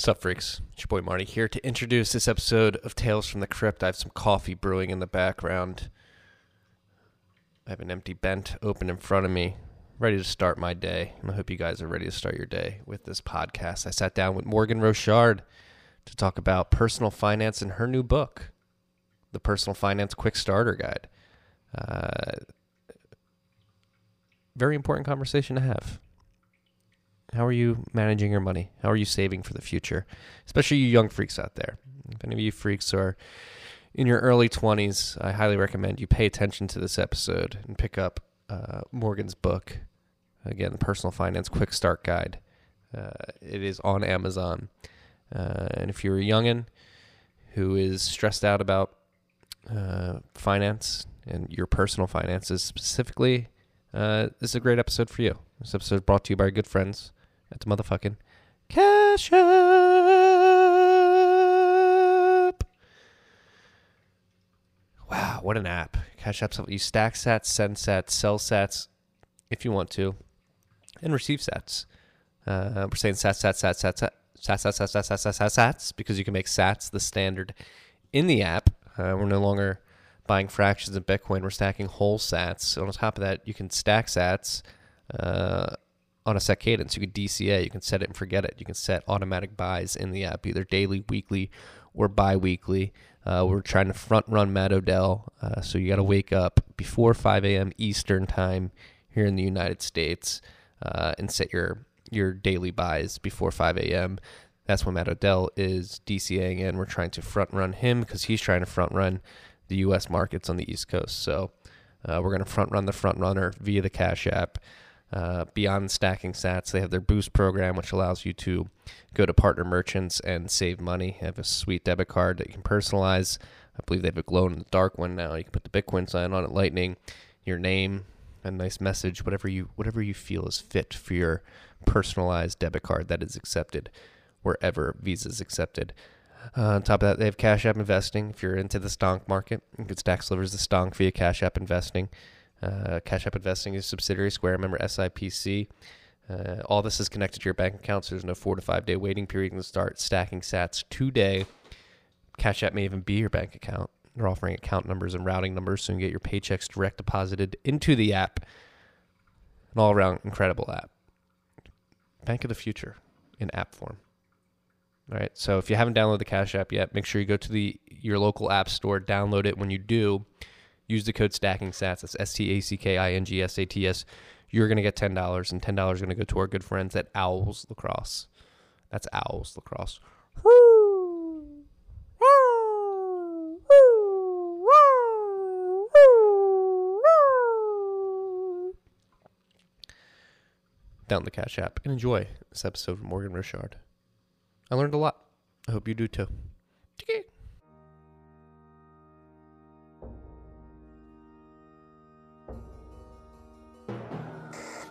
Sup, freaks? It's your boy Marty here to introduce this episode of Tales from the Crypt. I have some coffee brewing in the background. I have an empty bent open in front of me, ready to start my day. And I hope you guys are ready to start your day with this podcast. I sat down with Morgan Rochard to talk about personal finance and her new book, The Personal Finance Quick Starter Guide. Uh, very important conversation to have. How are you managing your money? How are you saving for the future? Especially you young freaks out there. If any of you freaks are in your early 20s, I highly recommend you pay attention to this episode and pick up uh, Morgan's book. Again, the Personal Finance Quick Start Guide. Uh, it is on Amazon. Uh, and if you're a youngin' who is stressed out about uh, finance and your personal finances specifically, uh, this is a great episode for you. This episode is brought to you by our good friends that's motherfucking Cash App. Wow, what an app. Cash App's you stack sats, send sats, sell sats if you want to, and receive sats. Uh, we're saying sats, sats, sats, sats, sats. Sats, sats, sats, sats, sats, sats, because you can make sats the standard in the app. Uh, we're no longer buying fractions of Bitcoin. We're stacking whole sats. So on top of that, you can stack sats on a set cadence. You can DCA. You can set it and forget it. You can set automatic buys in the app, either daily, weekly, or bi-weekly. Uh, we're trying to front run Matt Odell, uh, so you got to wake up before 5 a.m. Eastern time here in the United States uh, and set your your daily buys before 5 a.m. That's when Matt Odell is DCAing in. We're trying to front run him because he's trying to front run the U.S. markets on the East Coast. So uh, we're going to front run the front runner via the Cash App. Uh, beyond stacking sats, they have their boost program, which allows you to go to partner merchants and save money. They have a sweet debit card that you can personalize. I believe they have a glow in the dark one now. You can put the Bitcoin sign on it, Lightning, your name, a nice message, whatever you whatever you feel is fit for your personalized debit card that is accepted wherever Visa is accepted. Uh, on top of that, they have Cash App investing. If you're into the stonk market, you can stack slivers of stonk via Cash App investing. Uh, Cash App Investing is a subsidiary Square member SIPC. Uh, all this is connected to your bank account, so there's no four to five day waiting period. You can start stacking sats today. Cash App may even be your bank account. They're offering account numbers and routing numbers so you can get your paychecks direct deposited into the app. An all around incredible app. Bank of the future in app form. All right. So if you haven't downloaded the Cash App yet, make sure you go to the your local app store, download it. When you do, use the code Stacking Sats. That's S T A C K I N G S A T S. You're gonna get ten dollars, and ten dollars is gonna go to our good friends at Owls Lacrosse. That's Owls Lacrosse. Down the Cash App and enjoy this episode of Morgan Rochard. I learned a lot. I hope you do too.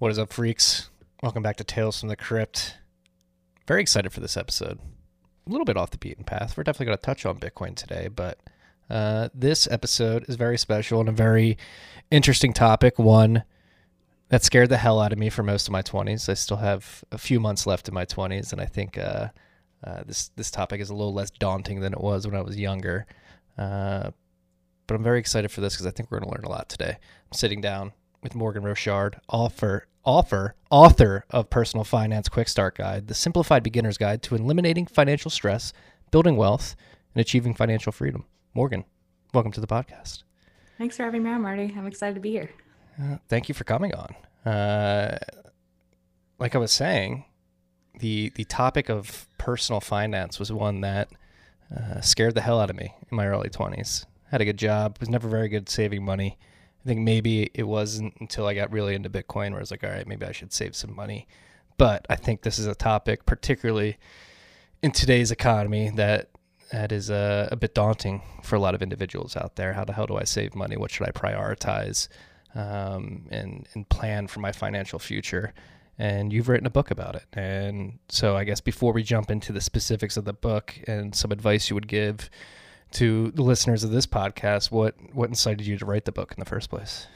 What is up, freaks? Welcome back to Tales from the Crypt. Very excited for this episode. A little bit off the beaten path. We're definitely going to touch on Bitcoin today, but uh, this episode is very special and a very interesting topic. One that scared the hell out of me for most of my 20s. I still have a few months left in my 20s, and I think uh, uh, this this topic is a little less daunting than it was when I was younger. Uh, but I'm very excited for this because I think we're going to learn a lot today. I'm sitting down with Morgan Rochard, author, author, author of Personal Finance Quick Start Guide, the simplified beginner's guide to eliminating financial stress, building wealth, and achieving financial freedom. Morgan, welcome to the podcast. Thanks for having me on, Marty. I'm excited to be here. Uh, thank you for coming on. Uh, like I was saying, the the topic of personal finance was one that uh, scared the hell out of me in my early 20s. Had a good job, was never very good at saving money. I think maybe it wasn't until I got really into Bitcoin where I was like, all right, maybe I should save some money. but I think this is a topic, particularly in today's economy, that that is a, a bit daunting for a lot of individuals out there. How the hell do I save money? What should I prioritize? Um, and and plan for my financial future. And you've written a book about it. And so I guess before we jump into the specifics of the book and some advice you would give to the listeners of this podcast, what what incited you to write the book in the first place?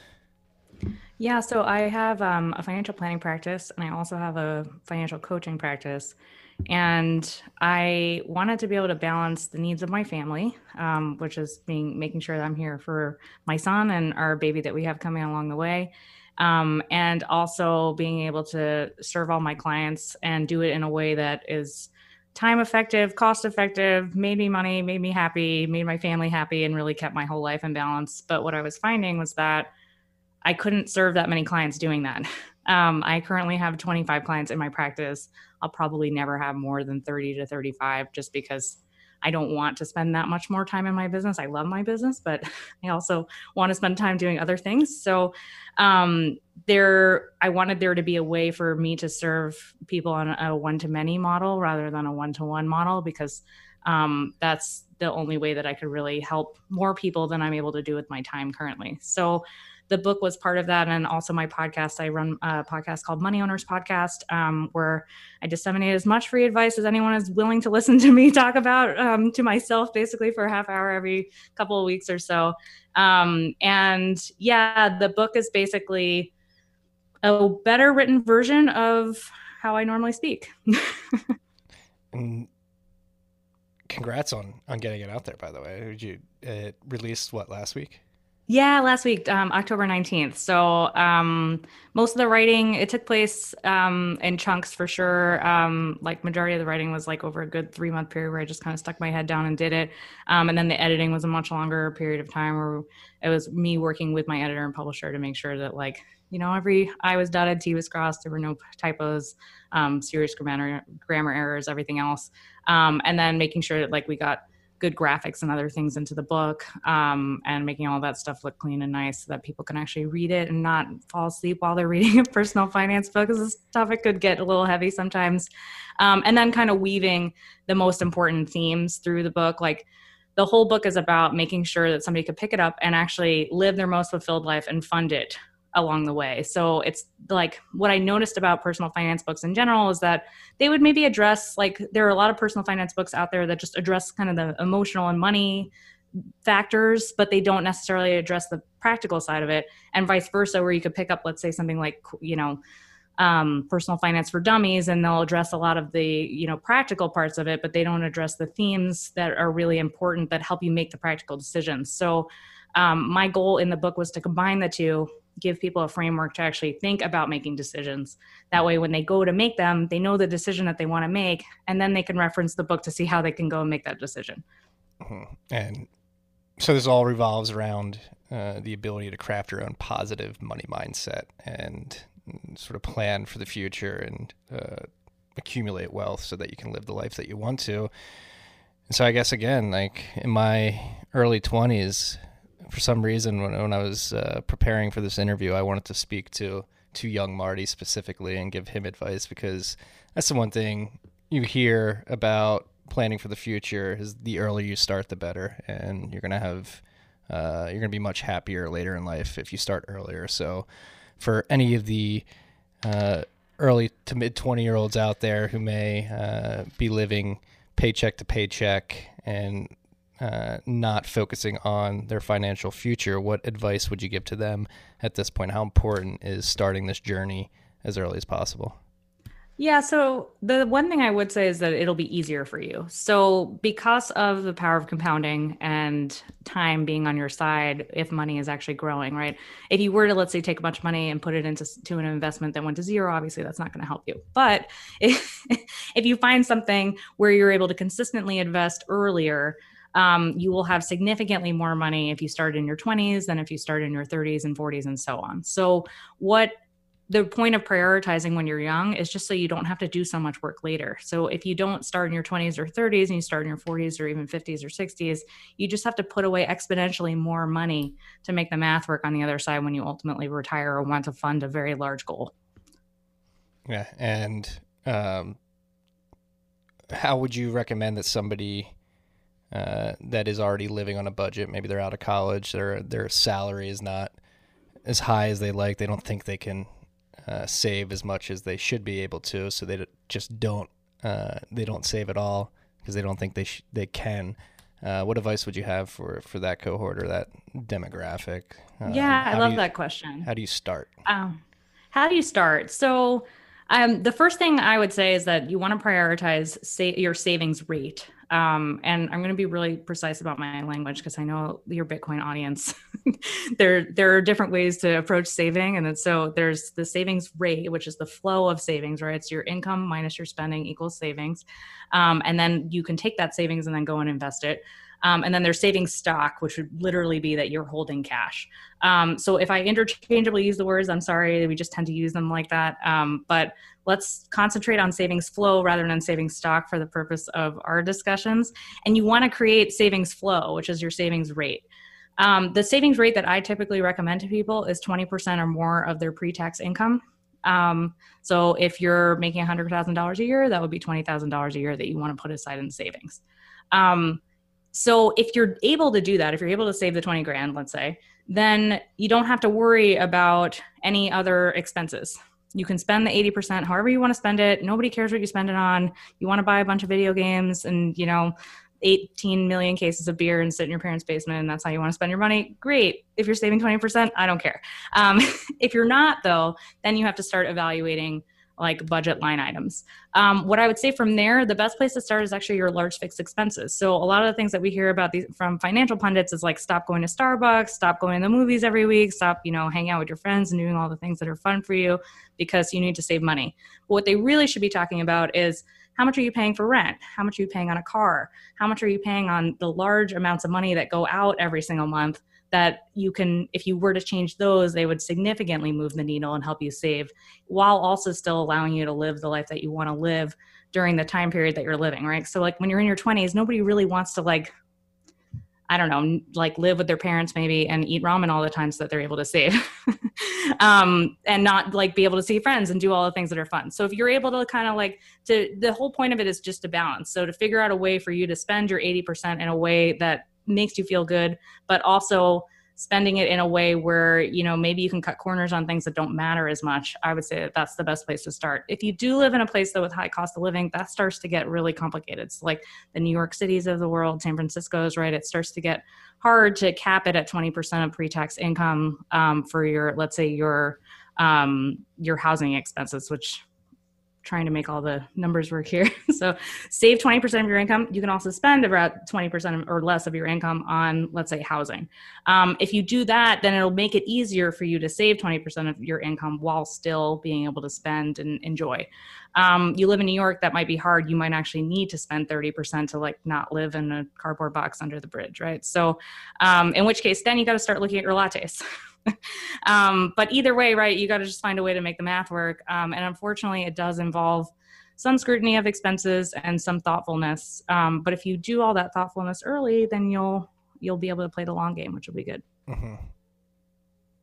Yeah, so I have um, a financial planning practice and I also have a financial coaching practice. And I wanted to be able to balance the needs of my family, um, which is being making sure that I'm here for my son and our baby that we have coming along the way. Um, and also being able to serve all my clients and do it in a way that is time effective, cost effective, made me money, made me happy, made my family happy, and really kept my whole life in balance. But what I was finding was that I couldn't serve that many clients doing that. Um, I currently have 25 clients in my practice. I'll probably never have more than 30 to 35 just because I don't want to spend that much more time in my business. I love my business, but I also want to spend time doing other things. So um, there, I wanted there to be a way for me to serve people on a one to many model rather than a one to one model because um, that's the only way that I could really help more people than I'm able to do with my time currently. So the book was part of that and also my podcast. I run a podcast called money owners podcast um, where i disseminate as much free advice as anyone is willing to listen to me talk about um, to myself basically for a half hour every couple of weeks or so. Um, and yeah the book is basically a better written version of how i normally speak. And congrats on on getting it out there by the way. Did you it released what last week yeah, last week, um, October 19th. So um, most of the writing, it took place um, in chunks for sure. Um, like majority of the writing was like over a good three month period where I just kind of stuck my head down and did it. Um, and then the editing was a much longer period of time where it was me working with my editor and publisher to make sure that like, you know, every I was dotted, T was crossed, there were no typos, um, serious grammar, grammar errors, everything else. and then making sure that like we got good graphics and other things into the book um, and making all that stuff look clean and nice so that people can actually read it and not fall asleep while they're reading a personal finance book because this topic could get a little heavy sometimes. Um, and then kind of weaving the most important themes through the book. Like the whole book is about making sure that somebody could pick it up and actually live their most fulfilled life and fund it along the way. So it's like what I noticed about personal finance books in general is that they would maybe address like there are a lot of personal finance books out there that just address kind of the emotional and money factors, but they don't necessarily address the practical side of it, and vice versa, where you could pick up, let's say, something like you know. Um, personal finance for dummies and they'll address a lot of the you know practical parts of it but they don't address the themes that are really important that help you make the practical decisions so um, my goal in the book was to combine the two give people a framework to actually think about making decisions. That way, when they go to make them, they know the decision that they want to make, and then they can reference the book to see how they can go and make that decision. Mm-hmm. And so this all revolves around uh, the ability to craft your own positive money mindset and sort of plan for the future and uh, accumulate wealth so that you can live the life that you want to. And so I guess again, like in my early 20s, for some reason when, when I was uh, preparing for this interview, I wanted to speak to to young Marty specifically and give him advice because that's the one thing you hear about planning for the future is the earlier you start, the better, and you're gonna have uh, you're gonna be much happier later in life if you start earlier. So, for any of the uh, early to mid 20 year olds out there who may uh, be living paycheck to paycheck and uh, not focusing on their financial future, what advice would you give to them at this point? How important is starting this journey as early as possible? Yeah, so the one thing I would say is that it'll be easier for you. So, because of the power of compounding and time being on your side, if money is actually growing, right? If you were to, let's say, take a bunch of money and put it into to an investment that went to zero, obviously that's not going to help you. But if, if you find something where you're able to consistently invest earlier, um, you will have significantly more money if you start in your 20s than if you start in your 30s and 40s and so on. So, what the point of prioritizing when you're young is just so you don't have to do so much work later. So if you don't start in your 20s or 30s and you start in your 40s or even 50s or 60s, you just have to put away exponentially more money to make the math work on the other side when you ultimately retire or want to fund a very large goal. Yeah, and um, how would you recommend that somebody uh, that is already living on a budget, maybe they're out of college, their their salary is not as high as they like, they don't think they can uh, save as much as they should be able to, so they just don't uh, they don't save at all because they don't think they sh- they can. Uh, what advice would you have for for that cohort or that demographic? Uh, yeah, I love you, that question. How do you start? Um, how do you start? So um, the first thing I would say is that you want to prioritize say, your savings rate. Um, and I'm going to be really precise about my language because I know your Bitcoin audience. there, there are different ways to approach saving, and then, so there's the savings rate, which is the flow of savings, right? It's your income minus your spending equals savings, um, and then you can take that savings and then go and invest it. Um, and then there's savings stock, which would literally be that you're holding cash. Um, so if I interchangeably use the words, I'm sorry, we just tend to use them like that. Um, but let's concentrate on savings flow rather than savings stock for the purpose of our discussions. And you want to create savings flow, which is your savings rate. Um, the savings rate that I typically recommend to people is 20% or more of their pre tax income. Um, so if you're making $100,000 a year, that would be $20,000 a year that you want to put aside in savings. Um, so if you're able to do that, if you're able to save the 20 grand, let's say, then you don't have to worry about any other expenses. You can spend the 80% however you want to spend it. Nobody cares what you spend it on. You want to buy a bunch of video games and, you know, 18 million cases of beer and sit in your parents' basement and that's how you want to spend your money. Great. If you're saving 20%, I don't care. Um, if you're not, though, then you have to start evaluating like budget line items. Um, what I would say from there, the best place to start is actually your large fixed expenses. So a lot of the things that we hear about these from financial pundits is like stop going to Starbucks, stop going to the movies every week, stop you know hanging out with your friends and doing all the things that are fun for you because you need to save money. But what they really should be talking about is how much are you paying for rent? How much are you paying on a car? How much are you paying on the large amounts of money that go out every single month? That you can if you were to change those they would significantly move the needle and help you save while also still allowing you to live the life that you want to live during the time period that you're living right so like when you're in your 20s nobody really wants to like I don't know, like live with their parents maybe and eat ramen all the time so that they're able to save um, and not like be able to see friends and do all the things that are fun. So if you're able to kind of like to the whole point of it is just to balance. So to figure out a way for you to spend your 80% in a way that makes you feel good, but also spending it in a way where you know maybe you can cut corners on things that don't matter as much. I would say that that's the best place to start. If you do live in a place though with high cost of living that starts to get really complicated. It's like the new york cities of the world san francisco's right it starts to get hard to cap it at 20% of pre-tax income um, for your let's say your um, your housing expenses which trying to make all the numbers work here. so save 20% of your income. You can also spend about 20% or less of your income on, let's say, housing. Um, if you do that, then it'll make it easier for you to save 20% of your income while still being able to spend and enjoy. Um, you live in New York, that might be hard. You might actually need to spend 30% to like not live in a cardboard box under the bridge, right? So, um, in which case, then you got to start looking at your lattes. um, but either way, right, you got to just find a way to make the math work. Um, and unfortunately, it does involve some scrutiny of expenses and some thoughtfulness. Um, but if you do all that thoughtfulness early, then you'll you'll be able to play the long game, which will be good. Mm-hmm.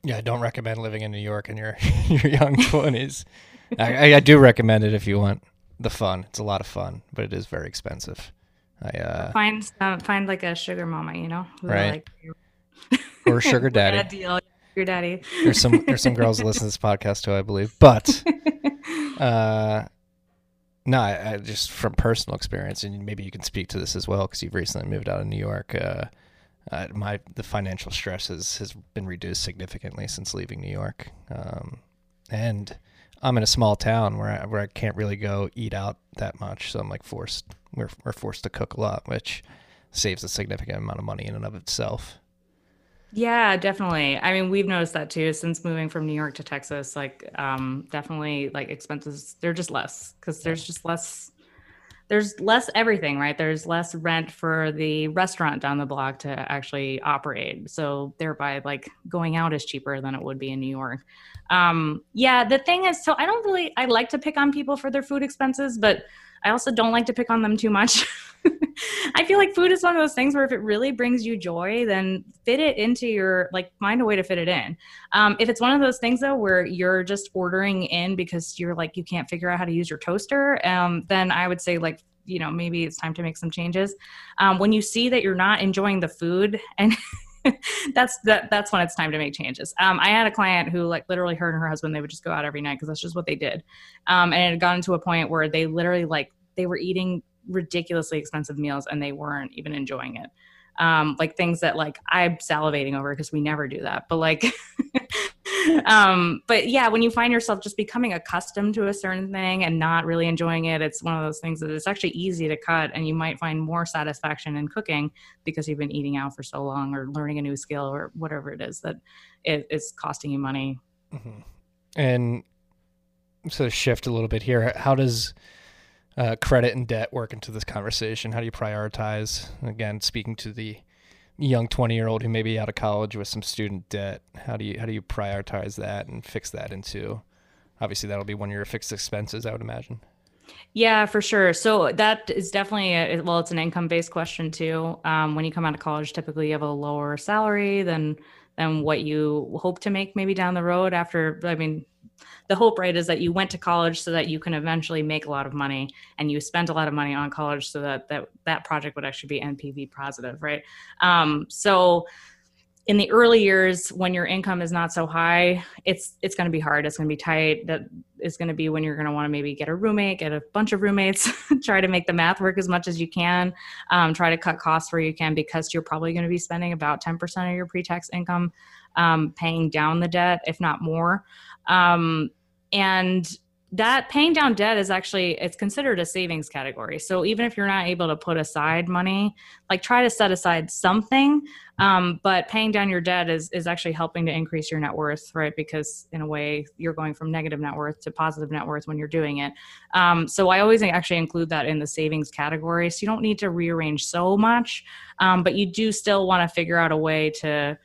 Yeah, I don't recommend living in New York in your your young twenties. I, I do recommend it if you want the fun. It's a lot of fun, but it is very expensive. I uh, find uh, find like a sugar mama, you know, right? Like, or sugar daddy. deal your daddy. there's some there's some girls that listen to this podcast too, I believe. But uh, no, I, I, just from personal experience, and maybe you can speak to this as well because you've recently moved out of New York. Uh, uh, my the financial stress has, has been reduced significantly since leaving New York, um, and I'm in a small town where I, where I can't really go eat out that much, so I'm like forced we're we're forced to cook a lot, which saves a significant amount of money in and of itself. Yeah, definitely. I mean, we've noticed that too since moving from New York to Texas. Like, um, definitely, like expenses they're just less because there's just less. There's less everything, right? There's less rent for the restaurant down the block to actually operate. So thereby, like going out is cheaper than it would be in New York. Um, yeah, the thing is, so I don't really. I like to pick on people for their food expenses, but I also don't like to pick on them too much. I feel like food is one of those things where if it really brings you joy, then fit it into your like find a way to fit it in. Um, if it's one of those things though where you're just ordering in because you're like you can't figure out how to use your toaster, um, then I would say like you know maybe it's time to make some changes. Um, when you see that you're not enjoying the food and that's that that's when it's time to make changes. Um, I had a client who like literally her and her husband they would just go out every night because that's just what they did, um, and it had gotten to a point where they literally like they were eating ridiculously expensive meals and they weren't even enjoying it. Um, like things that like I'm salivating over because we never do that. But like, um, but yeah, when you find yourself just becoming accustomed to a certain thing and not really enjoying it, it's one of those things that it's actually easy to cut, and you might find more satisfaction in cooking because you've been eating out for so long or learning a new skill or whatever it is that it is costing you money. Mm-hmm. And so shift a little bit here. How does uh, credit and debt work into this conversation? How do you prioritize? Again, speaking to the young 20 year old who may be out of college with some student debt, how do you how do you prioritize that and fix that into? Obviously, that'll be one of your fixed expenses, I would imagine. Yeah, for sure. So that is definitely a, well, it's an income based question too. Um, when you come out of college, typically you have a lower salary than than what you hope to make maybe down the road after. I mean, the hope right is that you went to college so that you can eventually make a lot of money and you spent a lot of money on college so that that, that project would actually be npv positive right? Um, so in the early years when your income is not so high it's it's going to be hard. It's going to be tight. That is going to be when you're going to want to maybe get a roommate get a bunch of roommates try to make the math work as much as you can um, try to cut costs where you can because you're probably going to be spending about 10% of your pre-tax income um, paying down the debt if not more um, and that paying down debt is actually it's considered a savings category. So even if you're not able to put aside money like try to set aside something um, but paying down your debt is is actually helping to increase your net worth right? Because in a way you're going from negative net worth to positive net worth when you're doing it. Um, so i always actually include that in the savings category. So you don't need to rearrange so much um, but you do still want to figure out a way to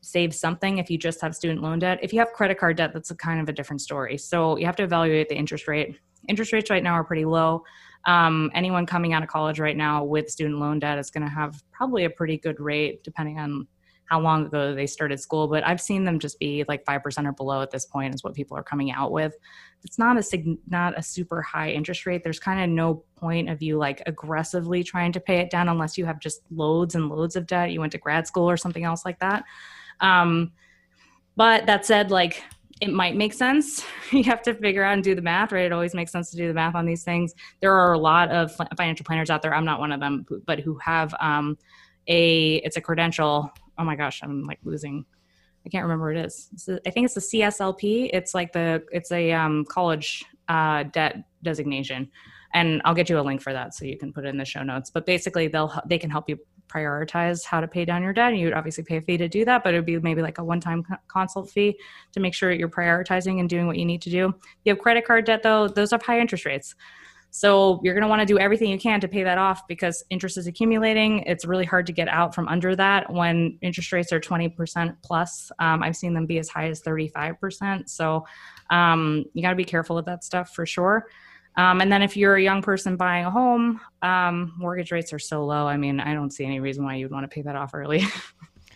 save something if you just have student loan debt. If you have credit card debt, that's a kind of a different story. So you have to evaluate the interest rate. Interest rates right now are pretty low. Um, anyone coming out of college right now with student loan debt is going to have probably a pretty good rate, depending on how long ago they started school. But I've seen them just be like five percent or below at this point is what people are coming out with. It's not a sig- not a super high interest rate. There's kind of no point of you like aggressively trying to pay it down unless you have just loads and loads of debt. You went to grad school or something else like that. Um, but that said, like it might make sense. you have to figure out and do the math, right? It always makes sense to do the math on these things. There are a lot of financial planners out there. I'm not one of them, but who have um, a it's a credential. Oh my gosh, I'm like losing. I can't remember what it is. A, I think it's the CSLP. It's like the it's a um, college uh, debt designation, and I'll get you a link for that so you can put it in the show notes. But basically, they'll they can help you prioritize how to pay down your debt. You'd obviously pay a fee to do that, but it would be maybe like a one time consult fee to make sure you're prioritizing and doing what you need to do. If you have credit card debt, though, those have high interest rates. So you're going to want to do everything you can to pay that off because interest is accumulating. It's really hard to get out from under that when interest rates are 20% plus. Um, I've seen them be as high as 35%. So um, you got to be careful of that stuff for sure. Um, and then if you're a young person buying a home, um, mortgage rates are so low. I mean, I don't see any reason why you'd want to pay that off early.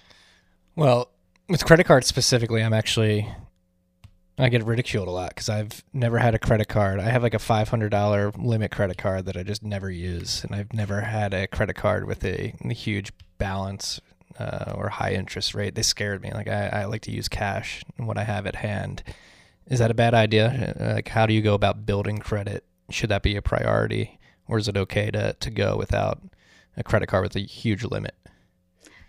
well, with credit cards specifically, I'm actually I get ridiculed a lot because I've never had a credit card. I have like a five hundred dollar limit credit card that I just never use, and I've never had a credit card with a, a huge balance uh, or high interest rate. They scared me. Like I, I like to use cash and what I have at hand. Is that a bad idea? Like, how do you go about building credit? Should that be a priority, or is it okay to to go without a credit card with a huge limit?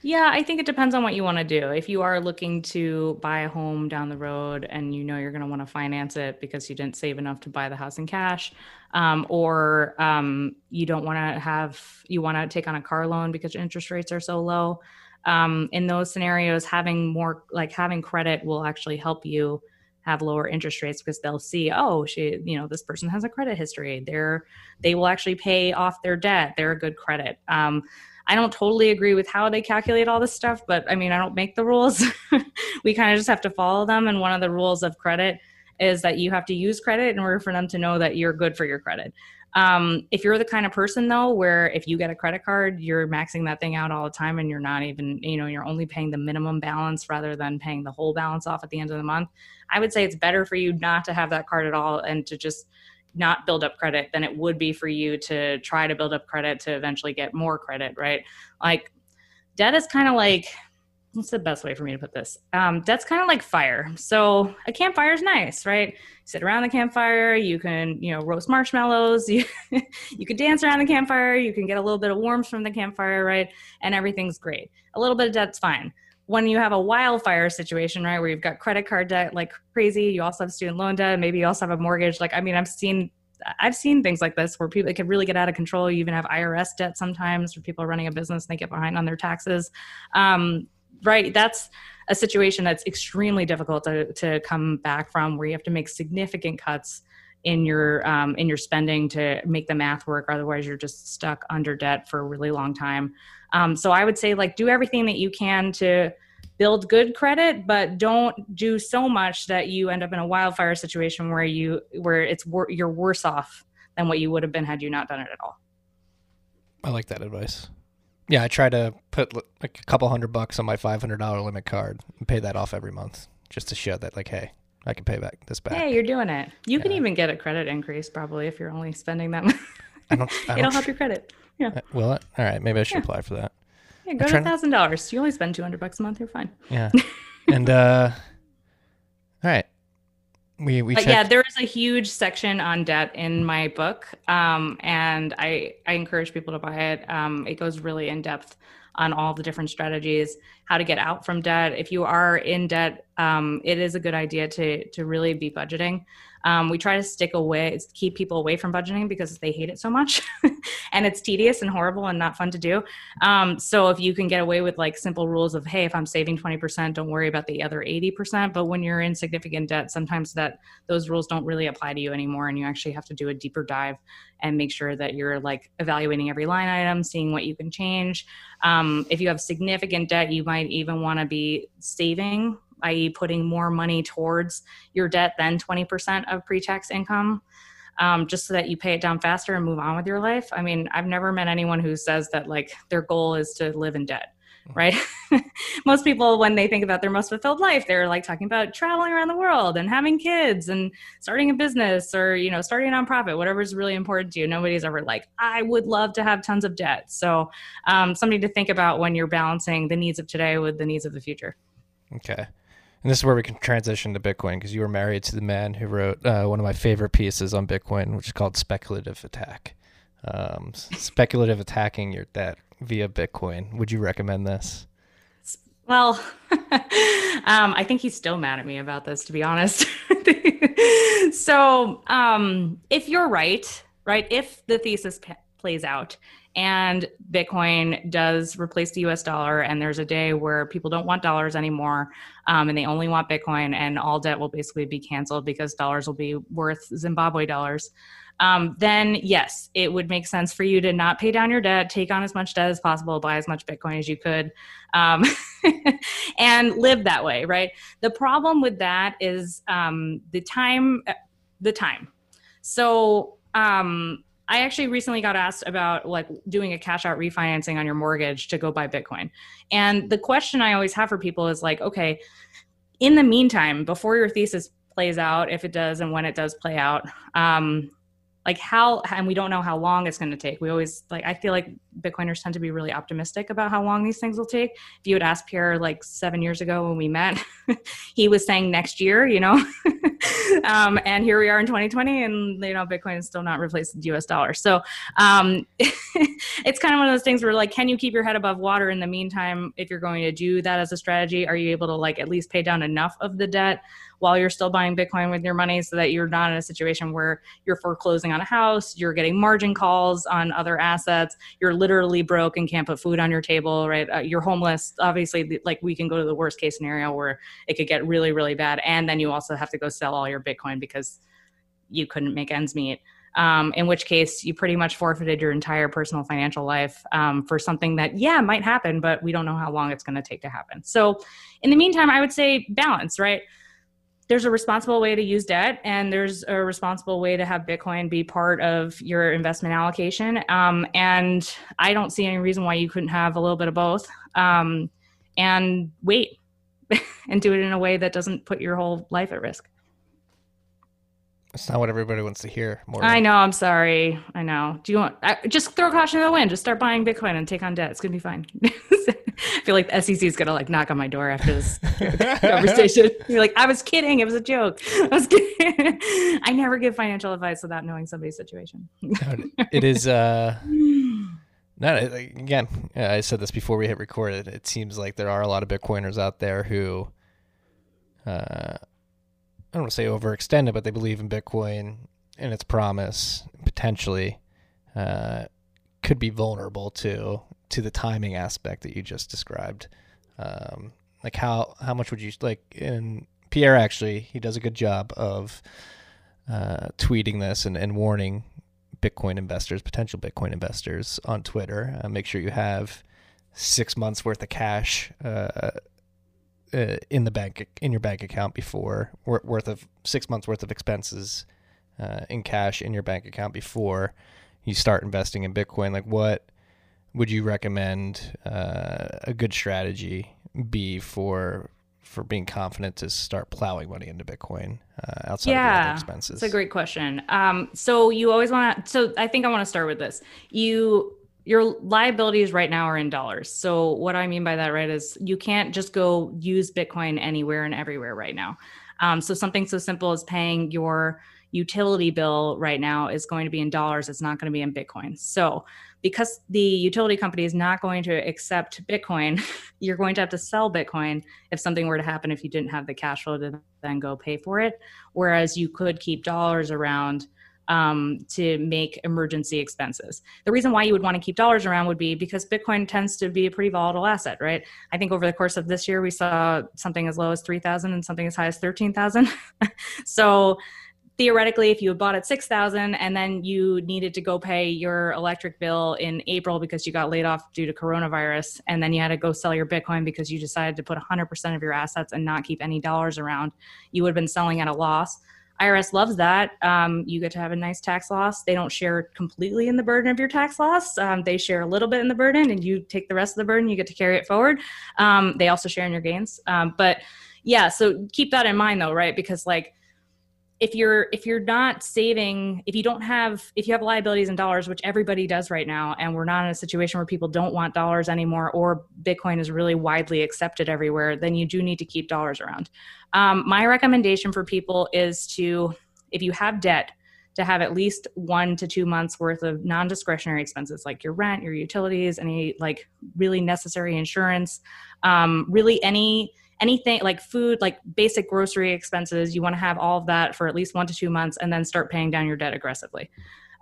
Yeah, I think it depends on what you want to do. If you are looking to buy a home down the road and you know you're going to want to finance it because you didn't save enough to buy the house in cash, um, or um, you don't want to have, you want to take on a car loan because interest rates are so low. Um, in those scenarios, having more, like having credit will actually help you have lower interest rates because they'll see oh she you know this person has a credit history. They're they will actually pay off their debt. They're a good credit. Um, i don't totally agree with how they calculate all this stuff but i mean i don't make the rules. We kind of just have to follow them and one of the rules of credit is that you have to use credit in order for them to know that you're good for your credit. Um, if you're the kind of person though, where if you get a credit card, you're maxing that thing out all the time and you're not even, you know, you're only paying the minimum balance rather than paying the whole balance off at the end of the month. I would say it's better for you not to have that card at all and to just not build up credit than it would be for you to try to build up credit to eventually get more credit, right? Like debt is kind of like what's the best way for me to put this? Um, that's kind of like fire. So a campfire is nice, right? You sit around the campfire, you can, you know, roast marshmallows, you you can dance around the campfire, you can get a little bit of warmth from the campfire, right? And everything's great. A little bit of debt's fine. When you have a wildfire situation, right, where you've got credit card debt like crazy, you also have student loan debt, maybe you also have a mortgage. Like, I mean, I've seen I've seen things like this where people it can really get out of control. You even have IRS debt sometimes where people are running a business and they get behind on their taxes. Um, right that's a situation that's extremely difficult to, to come back from where you have to make significant cuts in your um, in your spending to make the math work otherwise you're just stuck under debt for a really long time. Um, so i would say like do everything that you can to build good credit but don't do so much that you end up in a wildfire situation where you where it's wor- you're worse off than what you would have been had you not done it at all. I like that advice yeah, I try to put like a couple hundred bucks on my five hundred dollar limit card and pay that off every month, just to show that like, hey, I can pay back this back. Hey, you're doing it. You yeah. can even get a credit increase probably if you're only spending that much. I don't. I don't It'll help your credit. Yeah. Uh, will it? All right, maybe I should yeah. apply for that. Yeah, go to thousand dollars. You only spend two hundred bucks a month. You're fine. Yeah. and uh, all right, we we yeah there is a huge section on debt in my book um, and i i encourage people to buy it. Um, it goes really in depth on all the different strategies how to get out from debt. If you are in debt um, it is a good idea to to really be budgeting um, we try to stick away, keep people away from budgeting because they hate it so much, and it's tedious and horrible and not fun to do. Um, so if you can get away with like simple rules of, hey, if I'm saving 20%, don't worry about the other 80%. But when you're in significant debt, sometimes that those rules don't really apply to you anymore, and you actually have to do a deeper dive and make sure that you're like evaluating every line item, seeing what you can change. Um, if you have significant debt, you might even want to be saving i.e., putting more money towards your debt than 20% of pre tax income. Um, just so that you pay it down faster and move on with your life. I mean, I've never met anyone who says that like their goal is to live in debt, mm-hmm. right? most people, when they think about their most fulfilled life, they're like talking about traveling around the world and having kids and starting a business or, you know, starting a nonprofit, whatever is really important to you. Nobody's ever like, I would love to have tons of debt. So, um, something to think about when you're balancing the needs of today with the needs of the future. Okay. And this is where we can transition to Bitcoin because you were married to the man who wrote uh, one of my favorite pieces on Bitcoin, which is called Speculative Attack. Um, speculative attacking your debt via Bitcoin. Would you recommend this? Well, um, I think he's still mad at me about this, to be honest. so, um, if you're right, right, if the thesis p- plays out and Bitcoin does replace the US dollar, and there's a day where people don't want dollars anymore um, and they only want Bitcoin, and all debt will basically be canceled because dollars will be worth Zimbabwe dollars. Um, then yes, it would make sense for you to not pay down your debt, take on as much debt as possible, buy as much Bitcoin as you could, um, and live that way, right? The problem with that is um, the time, the time. So um, I actually recently got asked about like doing a cash out refinancing on your mortgage to go buy Bitcoin. And the question I always have for people is like, okay, in the meantime, before your thesis plays out, if it does and when it does play out, um, like how and we don't know how long it's going to take. We always like i feel like bitcoiners tend to be really optimistic about how long these things will take. If you had asked pierre like seven years ago when we met he was saying next year you know? Um, and here we are in 2020 and you know bitcoin is still not replaced the us dollar. So um, it's kind of one of those things where like can you keep your head above water in the meantime if you're going to do that as a strategy? Are you able to like at least pay down enough of the debt while you're still buying Bitcoin with your money so that you're not in a situation where you're foreclosing on a house, you're getting margin calls on other assets, you're literally broke and can't put food on your table, right? Uh, you're homeless. Obviously, like we can go to the worst case scenario where it could get really, really bad. And then you also have to go sell all your Bitcoin because you couldn't make ends meet. Um, in which case you pretty much forfeited your entire personal financial life um, for something that yeah might happen but we don't know how long it's going to take to happen so in the meantime i would say balance right there's a responsible way to use debt and there's a responsible way to have bitcoin be part of your investment allocation. Um, and i don't see any reason why you couldn't have a little bit of both. Um, and wait and do it in a way that doesn't put your whole life at risk It's not what everybody wants to hear. More. i know i'm sorry i know do you want I, just throw caution to the wind just start buying bitcoin and take on debt it's gonna be fine i feel like the sec is gonna like knock on my door after this conversation you're like i was kidding it was a joke i was kidding i never give financial advice without knowing somebody's situation it is. uh No, again, I said this before we hit record. It, it seems like there are a lot of Bitcoiners out there who, uh, I don't want to say overextended, but they believe in Bitcoin and its promise potentially uh, could be vulnerable to to the timing aspect that you just described. Um, like how how much would you like? And Pierre actually he does a good job of uh, tweeting this and, and warning Bitcoin investors, potential Bitcoin investors on Twitter. Uh, make sure you have six months worth of cash uh, in the bank in your bank account before worth of six months worth of expenses uh, in cash in your bank account before you start investing in Bitcoin. Like, what would you recommend uh, a good strategy be for? For being confident to start plowing money into Bitcoin uh, outside of your other expenses. It's a great question. Um, so you always want to. So I think I want to start with this. You your liabilities right now are in dollars. So what I mean by that, right, is you can't just go use Bitcoin anywhere and everywhere right now. Um, so something so simple as paying your utility bill right now is going to be in dollars. It's not going to be in Bitcoin. So because the utility company is not going to accept Bitcoin, you're going to have to sell Bitcoin if something were to happen if you didn't have the cash flow to then go pay for it. Whereas you could keep dollars around um, to make emergency expenses. The reason why you would want to keep dollars around would be because Bitcoin tends to be a pretty volatile asset, right? I think over the course of this year, we saw something as low as 3,000 and something as high as 13,000. so theoretically if you had bought at 6000 and then you needed to go pay your electric bill in april because you got laid off due to coronavirus and then you had to go sell your bitcoin because you decided to put 100% of your assets and not keep any dollars around you would have been selling at a loss irs loves that. Um, you get to have a nice tax loss. They don't share completely in the burden of your tax loss. Um, they share a little bit in the burden and you take the rest of the burden you get to carry it forward. Um, they also share in your gains. Um, but yeah so keep that in mind though right? Because like if you're if you're not saving if you don't have if you have liabilities in dollars which everybody does right now and we're not in a situation where people don't want dollars anymore or bitcoin is really widely accepted everywhere then you do need to keep dollars around. Um, my recommendation for people is to if you have debt to have at least one to two months worth of non-discretionary expenses like your rent your utilities any like really necessary insurance um, really any anything like food like basic grocery expenses you want to have all of that for at least one to two months and then start paying down your debt aggressively.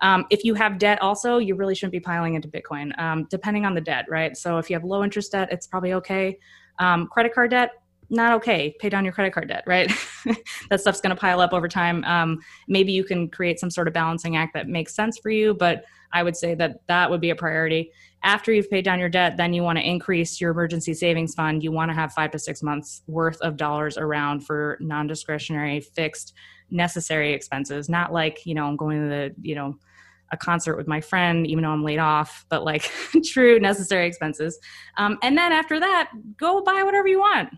Um, if you have debt also you really shouldn't be piling into bitcoin um, depending on the debt right? So if you have low interest debt it's probably okay. Um, credit card debt not okay. Pay down your credit card debt right? That stuff's going to pile up over time. Um, maybe you can create some sort of balancing act that makes sense for you but i would say that that would be a priority after you've paid down your debt then you want to increase your emergency savings fund you want to have five to six months worth of dollars around for non-discretionary fixed necessary expenses not like you know i'm going to the you know a concert with my friend, even though I'm laid off, but like true necessary expenses. Um, and then after that, go buy whatever you want.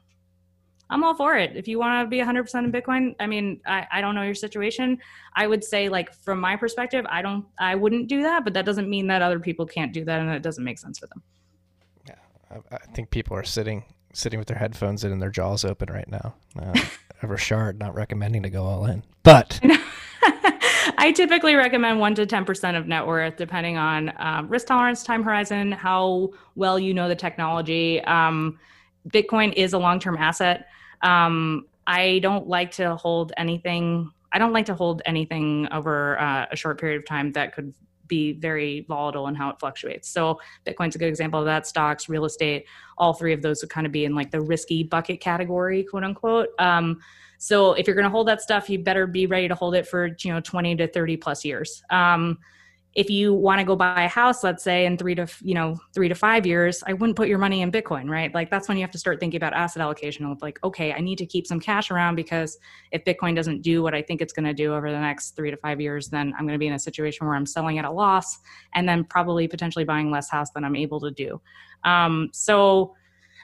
I'm all for it. If you want to be 100% in Bitcoin, I mean, I, I don't know your situation. I would say, like, from my perspective, I don't, I wouldn't do that, but that doesn't mean that other people can't do that and it doesn't make sense for them. Yeah. I, I think people are sitting sitting with their headphones in and their jaws open right now. Uh, Rochard not recommending to go all in, but I typically recommend one to 10% of net worth, depending on um, risk tolerance, time horizon, how well you know the technology. Um, Bitcoin is a long term asset. Um, I don't like to hold anything. I don't like to hold anything over uh, a short period of time that could be very volatile in how it fluctuates. So Bitcoin's a good example of that. Stocks, real estate, all three of those would kind of be in like the risky bucket category, quote unquote. Um, so if you're going to hold that stuff, you better be ready to hold it for you know 20 to 30 plus years. Um, if you want to go buy a house let's say in 3 to you know 3 to 5 years I wouldn't put your money in bitcoin right? Like that's when you have to start thinking about asset allocation of like okay I need to keep some cash around because if bitcoin doesn't do what I think it's going to do over the next 3 to 5 years then I'm going to be in a situation where I'm selling at a loss and then probably potentially buying less house than I'm able to do. Um, so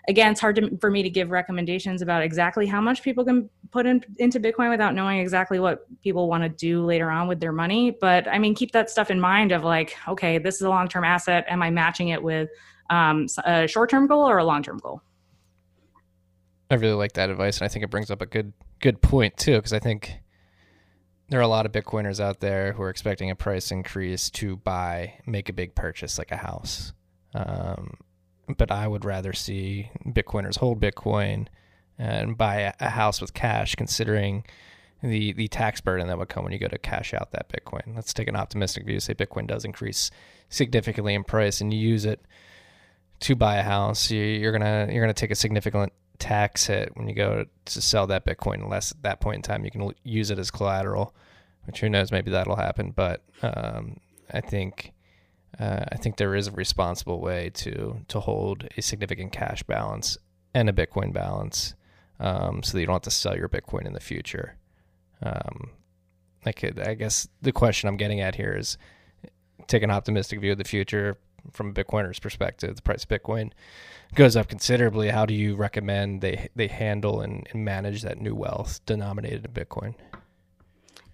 again, it's hard to, for me to give recommendations about exactly how much people can put in, into Bitcoin without knowing exactly what people want to do later on with their money. But I mean, keep that stuff in mind of like, okay, this is a long term asset. Am I matching it with um, a short term goal or a long term goal? I really like that advice, and I think it brings up a good good point too, because I think there are a lot of Bitcoiners out there who are expecting a price increase to buy, make a big purchase like a house. Um, but I would rather see Bitcoiners hold Bitcoin and buy a house with cash, considering the the tax burden that would come when you go to cash out that Bitcoin. Let's take an optimistic view. Say Bitcoin does increase significantly in price, and you use it to buy a house. You're gonna you're gonna take a significant tax hit when you go to sell that Bitcoin. Unless at that point in time you can use it as collateral, which who knows, maybe that'll happen. But um, I think uh, I think there is a responsible way to to hold a significant cash balance and a Bitcoin balance, um, so that you don't have to sell your Bitcoin in the future. Um, I could, I guess, the question I'm getting at here is take an optimistic view of the future from a Bitcoiner's perspective. The price of Bitcoin goes up considerably. How do you recommend they they handle and, and manage that new wealth denominated in Bitcoin?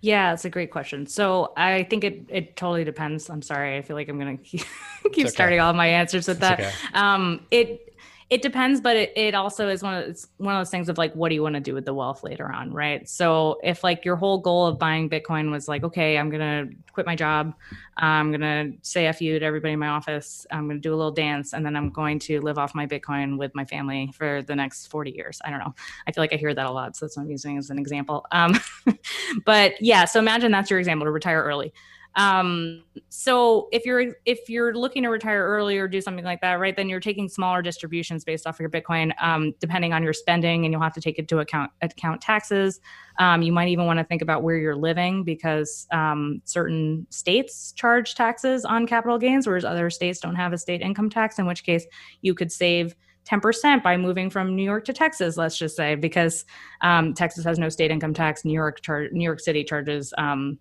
Yeah, it's a great question. So I think it it totally depends. I'm sorry. I feel like I'm gonna keep, keep okay. starting all my answers with that. Okay. Um, it it depends, but it, it also is one of it's one of those things of like, what do you want to do with the wealth later on, right? So if like your whole goal of buying Bitcoin was like, okay, I'm gonna quit my job, I'm gonna say a few to everybody in my office, I'm gonna do a little dance, and then I'm going to live off my Bitcoin with my family for the next 40 years. I don't know. I feel like I hear that a lot, so that's what I'm using as an example. Um, but yeah, so imagine that's your example to retire early. Um, so if you're if you're looking to retire early or do something like that, right, then you're taking smaller distributions based off of your Bitcoin, um, depending on your spending, and you'll have to take into account account taxes. Um, you might even want to think about where you're living because um, certain states charge taxes on capital gains, whereas other states don't have a state income tax. In which case, you could save 10% by moving from New York to Texas, let's just say, because um, Texas has no state income tax. New York, char- New York City charges um,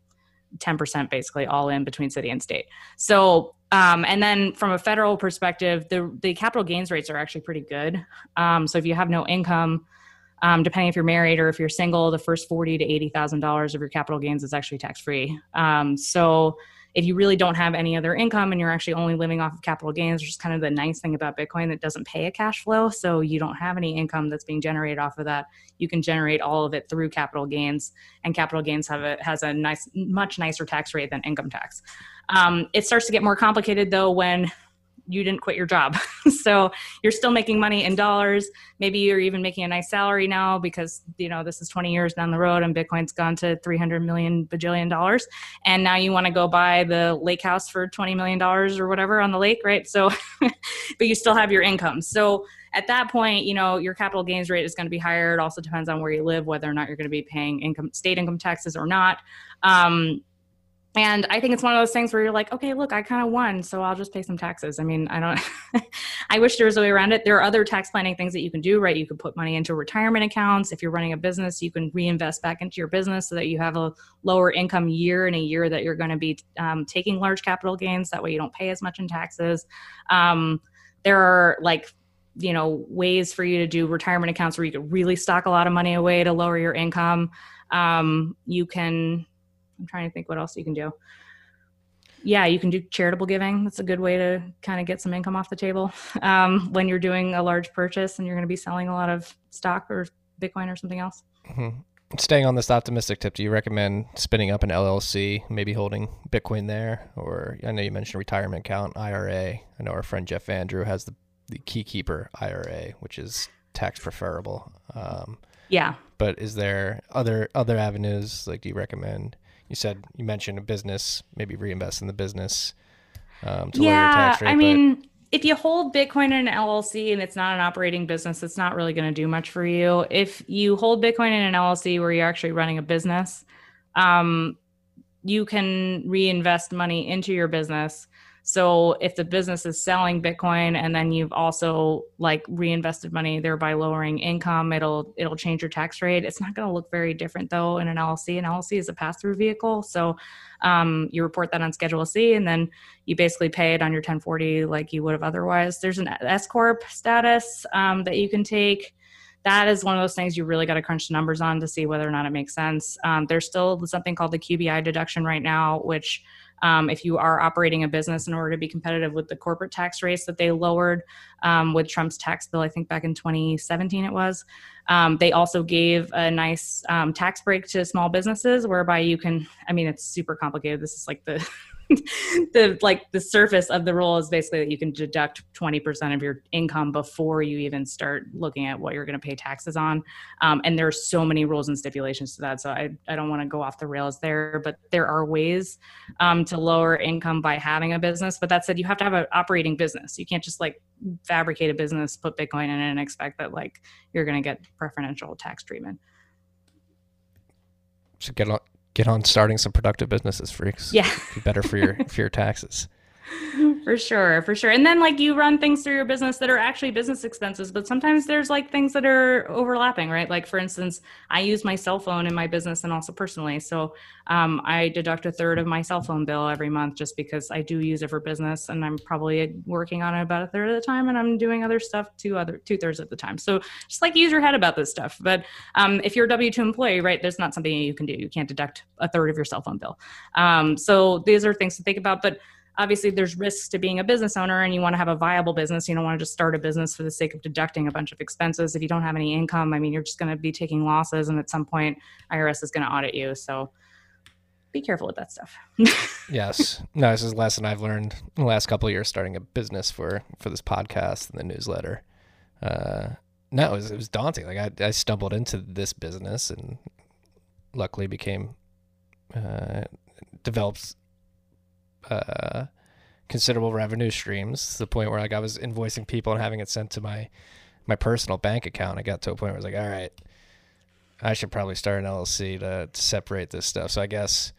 10% basically all in between city and state. So, um, and then from a federal perspective, the, the capital gains rates are actually pretty good. Um, so if you have no income, um, depending if you're married or if you're single, the first forty to eighty thousand dollars of your capital gains is actually tax free. Um, so if you really don't have any other income and you're actually only living off of capital gains, which is kind of the nice thing about Bitcoin that doesn't pay a cash flow. So you don't have any income that's being generated off of that. You can generate all of it through capital gains, and capital gains have a has a nice, much nicer tax rate than income tax. Um, it starts to get more complicated though when you didn't quit your job. so you're still making money in dollars. Maybe you're even making a nice salary now because, you know, this is 20 years down the road and Bitcoin's gone to 300 million bajillion dollars. And now you want to go buy the lake house for $20 million or whatever on the lake, right? So, but you still have your income. So at that point, you know, your capital gains rate is going to be higher. It also depends on where you live, whether or not you're going to be paying income, state income taxes or not. Um, and i think it's one of those things where you're like okay look i kind of won so i'll just pay some taxes. I mean i don't i wish there was a way around it. There are other tax planning things that you can do right? You can put money into retirement accounts. If you're running a business you can reinvest back into your business so that you have a lower income year in a year that you're going to be um, taking large capital gains. That way you don't pay as much in taxes. Um, there are like you know ways for you to do retirement accounts where you could really stock a lot of money away to lower your income. Um, you can I'm trying to think what else you can do. Yeah, you can do charitable giving. That's a good way to kind of get some income off the table um, when you're doing a large purchase and you're going to be selling a lot of stock or Bitcoin or something else. Mm-hmm. Staying on this optimistic tip, do you recommend spinning up an LLC, maybe holding Bitcoin there? Or I know you mentioned retirement account, IRA. I know our friend Jeff Andrew has the, the Keykeeper IRA, which is tax preferable. Um, yeah. But is there other other avenues like do you recommend you said you mentioned a business, maybe reinvest in the business um, to yeah, lower your tax rate. I mean, if you hold Bitcoin in an LLC and it's not an operating business, it's not really going to do much for you. If you hold Bitcoin in an LLC where you're actually running a business, um, you can reinvest money into your business. So if the business is selling Bitcoin and then you've also like reinvested money thereby lowering income, it'll it'll change your tax rate. It's not going to look very different though in an LLC. An LLC is a pass-through vehicle, so um, you report that on Schedule C, and then you basically pay it on your 1040 like you would have otherwise. There's an S corp status um, that you can take that is one of those things you really got to crunch the numbers on to see whether or not it makes sense. Um, there's still something called the QBI deduction right now, which um, if you are operating a business in order to be competitive with the corporate tax rates that they lowered um, with Trump's tax bill, I think back in 2017 it was. Um, they also gave a nice um, tax break to small businesses whereby you can, I mean, it's super complicated. This is like the the like the surface of the rule is basically that you can deduct 20% of your income before you even start looking at what you're going to pay taxes on. Um, and there are so many rules and stipulations to that so i, I don't want to go off the rails there but there are ways um, to lower income by having a business but that said you have to have an operating business. You can't just like fabricate a business put bitcoin in it and expect that like you're going to get preferential tax treatment. So get on get on starting some productive businesses, freaks. Yeah. Be better for your for your taxes. for sure for sure. And then like you run things through your business that are actually business expenses but sometimes there's like things that are overlapping right? Like for instance i use my cell phone in my business and also personally. So um, i deduct a third of my cell phone bill every month just because i do use it for business and i'm probably working on it about a third of the time and i'm doing other stuff two other two thirds of the time. So just like use your head about this stuff. But um, if you're a w2 employee right there's not something you can do. You can't deduct a third of your cell phone bill. Um, so these are things to think about. But obviously there's risks to being a business owner and you want to have a viable business. You don't want to just start a business for the sake of deducting a bunch of expenses. If you don't have any income i mean you're just going to be taking losses and at some point irs is going to audit you. So be careful with that stuff. Yes. No this is a lesson i've learned in the last couple of years starting a business for for this podcast and the newsletter. Uh no it was, it was daunting. Like I, I stumbled into this business and luckily became uh developed uh, considerable revenue streams to the point where like I was invoicing people and having it sent to my my personal bank account. I got to a point where I was like, all right, I should probably start an LLC to, to separate this stuff. So I guess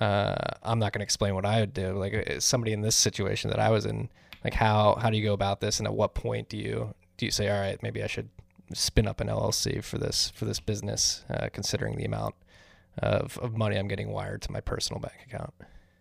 uh, I'm not going to explain what I would do. Like uh, somebody in this situation that I was in, like how how do you go about this, and at what point do you do you say, all right, maybe I should spin up an LLC for this for this business, uh, considering the amount of, of money I'm getting wired to my personal bank account.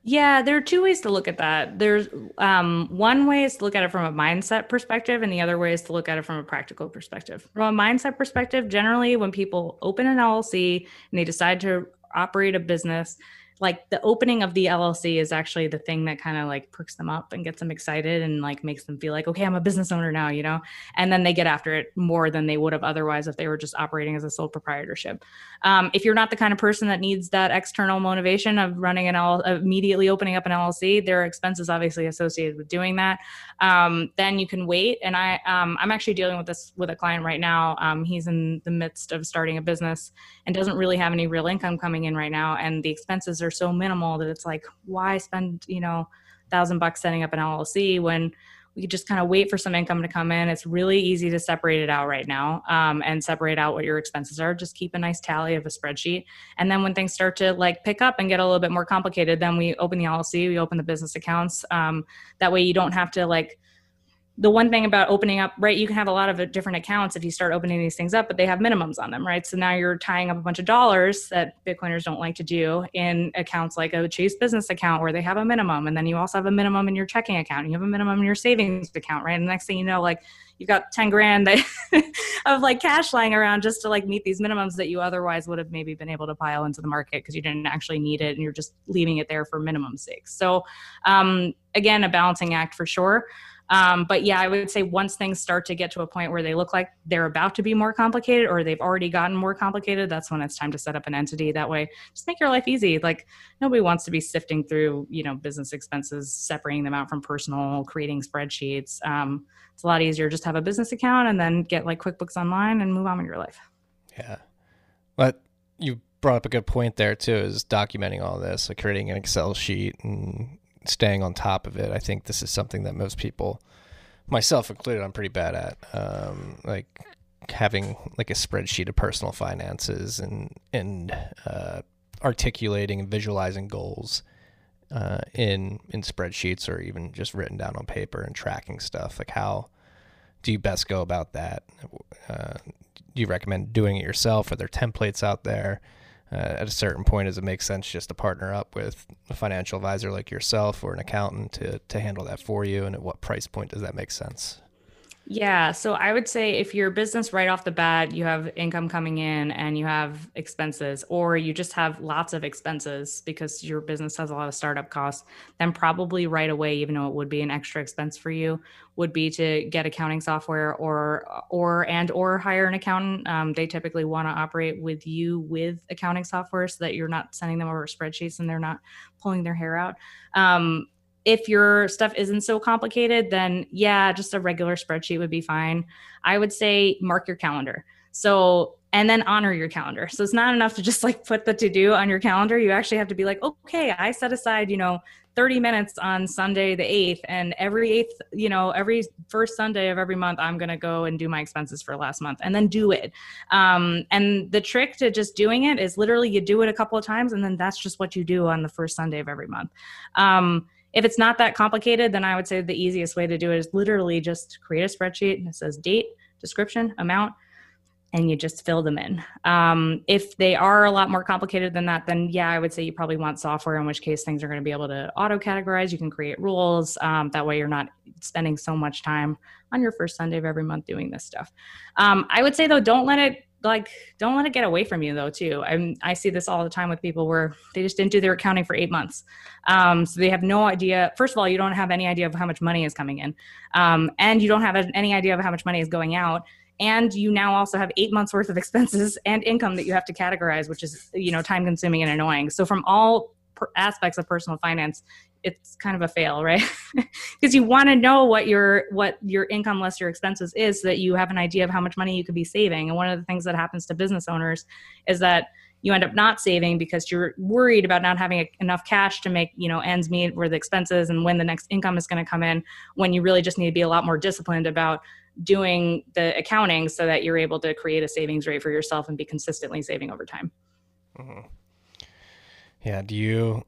Yeah, there are two ways to look at that. There's um, one way is to look at it from a mindset perspective, and the other way is to look at it from a practical perspective. From a mindset perspective, generally, when people open an LLC and they decide to operate a business, like the opening of the LLC is actually the thing that kind of like perks them up and gets them excited and like makes them feel like, okay, I'm a business owner now, you know? And then they get after it more than they would have otherwise if they were just operating as a sole proprietorship. Um, if you're not the kind of person that needs that external motivation of running an L, immediately opening up an LLC, there are expenses obviously associated with doing that. Um, then you can wait. And I, um, I'm actually dealing with this with a client right now. Um, he's in the midst of starting a business and doesn't really have any real income coming in right now. And the expenses are so minimal that it's like, why spend, you know, thousand bucks setting up an LLC when we could just kind of wait for some income to come in. It's really easy to separate it out right now um, and separate out what your expenses are. Just keep a nice tally of a spreadsheet. And then when things start to like pick up and get a little bit more complicated, then we open the LLC, we open the business accounts. Um, that way you don't have to like the one thing about opening up, right, you can have a lot of different accounts if you start opening these things up, but they have minimums on them, right? So now you're tying up a bunch of dollars that Bitcoiners don't like to do in accounts like a Chase business account where they have a minimum. And then you also have a minimum in your checking account. You have a minimum in your savings account, right? And the next thing you know, like you've got 10 grand of like cash lying around just to like meet these minimums that you otherwise would have maybe been able to pile into the market because you didn't actually need it and you're just leaving it there for minimum sake. So, um, again, a balancing act for sure. Um, but yeah, I would say once things start to get to a point where they look like they're about to be more complicated or they've already gotten more complicated, that's when it's time to set up an entity. That way, just make your life easy. Like nobody wants to be sifting through, you know, business expenses, separating them out from personal, creating spreadsheets. Um, it's a lot easier just have a business account and then get like QuickBooks Online and move on with your life. Yeah. But you brought up a good point there too, is documenting all this, like creating an Excel sheet and staying on top of it. I think this is something that most people, myself included, I'm pretty bad at. Um, like having like a spreadsheet of personal finances and and uh, articulating and visualizing goals uh, in in spreadsheets or even just written down on paper and tracking stuff. Like how do you best go about that? Uh, do you recommend doing it yourself? Are there templates out there? Uh, at a certain point, does it make sense just to partner up with a financial advisor like yourself or an accountant to to handle that for you? And at what price point does that make sense? Yeah. So I would say if your business right off the bat, you have income coming in and you have expenses, or you just have lots of expenses because your business has a lot of startup costs, then probably right away, even though it would be an extra expense for you, would be to get accounting software or or and or hire an accountant. Um, they typically want to operate with you with accounting software so that you're not sending them over spreadsheets and they're not pulling their hair out. Um, if your stuff isn't so complicated, then yeah, just a regular spreadsheet would be fine. I would say mark your calendar. So, and then honor your calendar. So it's not enough to just like put the to do on your calendar. You actually have to be like, okay, I set aside, you know, 30 minutes on Sunday the 8th and every 8th, you know, every first Sunday of every month I'm going to go and do my expenses for last month and then do it. Um, and the trick to just doing it is literally you do it a couple of times and then that's just what you do on the first Sunday of every month. Um, if it's not that complicated, then I would say the easiest way to do it is literally just create a spreadsheet and it says date, description, amount, and you just fill them in. Um, if they are a lot more complicated than that, then yeah, I would say you probably want software, in which case things are going to be able to auto categorize. You can create rules. Um, that way you're not spending so much time on your first Sunday of every month doing this stuff. Um, I would say though, don't let it like don't let it get away from you though too. I i see this all the time with people where they just didn't do their accounting for eight months. Um, so they have no idea. First of all you don't have any idea of how much money is coming in. Um, and you don't have any idea of how much money is going out. And you now also have eight months worth of expenses and income that you have to categorize which is you know time consuming and annoying. So from all aspects of personal finance it's kind of a fail, right? Because you want to know what your what your income less your expenses is so that you have an idea of how much money you could be saving. And one of the things that happens to business owners is that you end up not saving because you're worried about not having enough cash to make you know ends meet where the expenses and when the next income is going to come in when you really just need to be a lot more disciplined about doing the accounting so that you're able to create a savings rate for yourself and be consistently saving over time mm-hmm. Yeah do you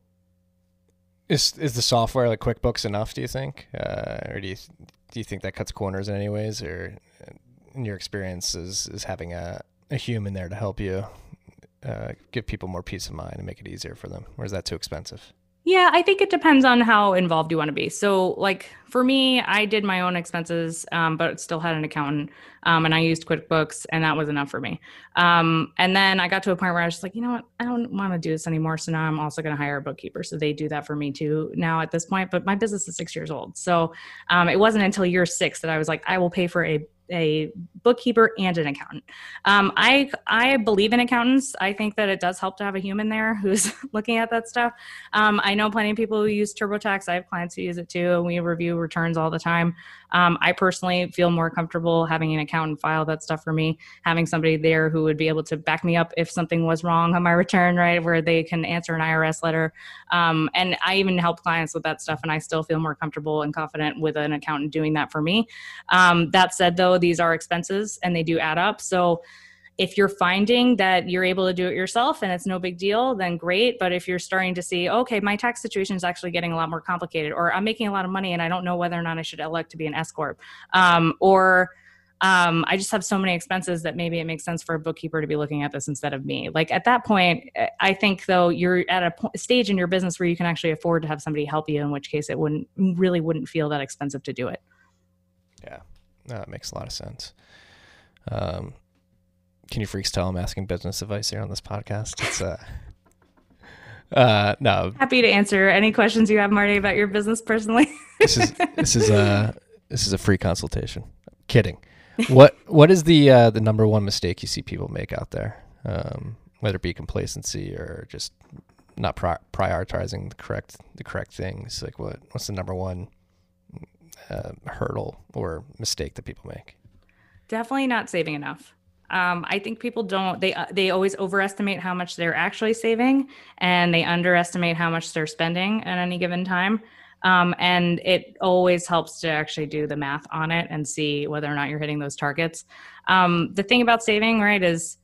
is is the software like QuickBooks enough? Do you think, uh, or do you do you think that cuts corners in any ways, or in your experience, is is having a a human there to help you uh, give people more peace of mind and make it easier for them, or is that too expensive? Yeah, I think it depends on how involved you want to be. So, like for me, I did my own expenses, um, but still had an accountant, um, and I used QuickBooks, and that was enough for me. Um, and then I got to a point where I was just like, you know what, I don't want to do this anymore. So now I'm also going to hire a bookkeeper. So they do that for me too now at this point. But my business is six years old, so um, it wasn't until year six that I was like, I will pay for a a bookkeeper and an accountant. Um, I I believe in accountants. I think that it does help to have a human there who's looking at that stuff. Um, I know plenty of people who use TurboTax. I have clients who use it too. And we review returns all the time. Um, I personally feel more comfortable having an accountant file that stuff for me, having somebody there who would be able to back me up if something was wrong on my return, right, where they can answer an IRS letter. Um, and I even help clients with that stuff, and I still feel more comfortable and confident with an accountant doing that for me. Um, that said, though, these are expenses and they do add up. So if you're finding that you're able to do it yourself and it's no big deal, then great. But if you're starting to see, okay, my tax situation is actually getting a lot more complicated, or I'm making a lot of money and I don't know whether or not I should elect to be an S corp, um, or um, I just have so many expenses that maybe it makes sense for a bookkeeper to be looking at this instead of me. Like at that point, I think though you're at a po- stage in your business where you can actually afford to have somebody help you. In which case, it wouldn't really wouldn't feel that expensive to do it. No, that makes a lot of sense. Um, can you freaks tell I'm asking business advice here on this podcast? It's uh, uh no. Happy to answer any questions you have, Marty, about your business personally. this is this is a this is a free consultation. kidding. What what is the uh, the number one mistake you see people make out there? Um, whether it be complacency or just not pri- prioritizing the correct the correct things. Like what what's the number one uh, hurdle or mistake that people make? Definitely not saving enough. Um, I think people don't they uh, they always overestimate how much they're actually saving, and they underestimate how much they're spending at any given time. Um, and it always helps to actually do the math on it and see whether or not you're hitting those targets. Um, the thing about saving, right, is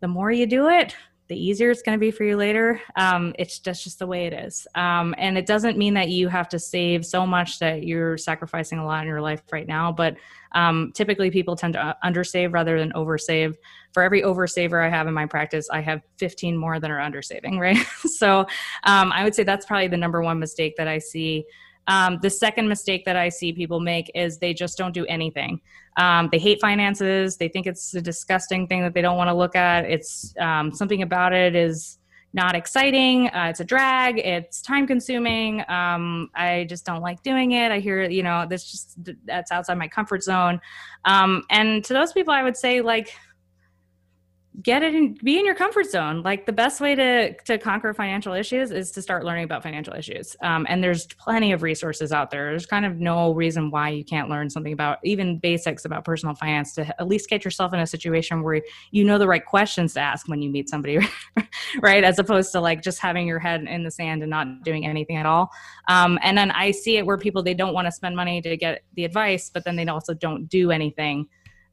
the more you do it, the easier it's going to be for you later. Um, it's just just the way it is, um, and it doesn't mean that you have to save so much that you're sacrificing a lot in your life right now. But um, typically, people tend to uh, undersave rather than oversave. For every oversaver I have in my practice, I have 15 more that are undersaving. Right, so um, I would say that's probably the number one mistake that I see. Um, the second mistake that I see people make is they just don't do anything. Um, they hate finances. They think it's a disgusting thing that they don't want to look at. It's um, something about it is not exciting. Uh, it's a drag. It's time consuming. Um, I just don't like doing it. I hear, you know, this just that's outside my comfort zone. Um, and to those people, I would say like get it and be in your comfort zone. Like the best way to to conquer financial issues is to start learning about financial issues. Um, and there's plenty of resources out there. There's kind of no reason why you can't learn something about even basics about personal finance to at least get yourself in a situation where you know the right questions to ask when you meet somebody right? As opposed to like just having your head in the sand and not doing anything at all. Um, and then i see it where people they don't want to spend money to get the advice but then they also don't do anything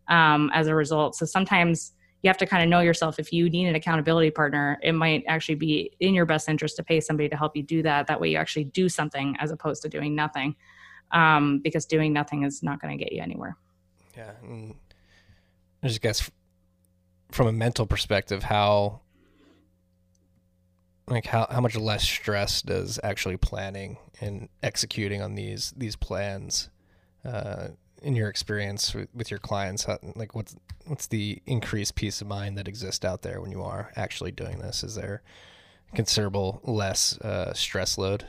um, as a result. So sometimes you have to kind of know yourself. If you need an accountability partner it might actually be in your best interest to pay somebody to help you do that. That way you actually do something as opposed to doing nothing um, because doing nothing is not going to get you anywhere. Yeah i just guess from a mental perspective how like how, how much less stress does actually planning and executing on these these plans uh, in your experience with, with your clients how, like what's what's the increased peace of mind that exists out there when you are actually doing this? Is there considerable less uh, stress load?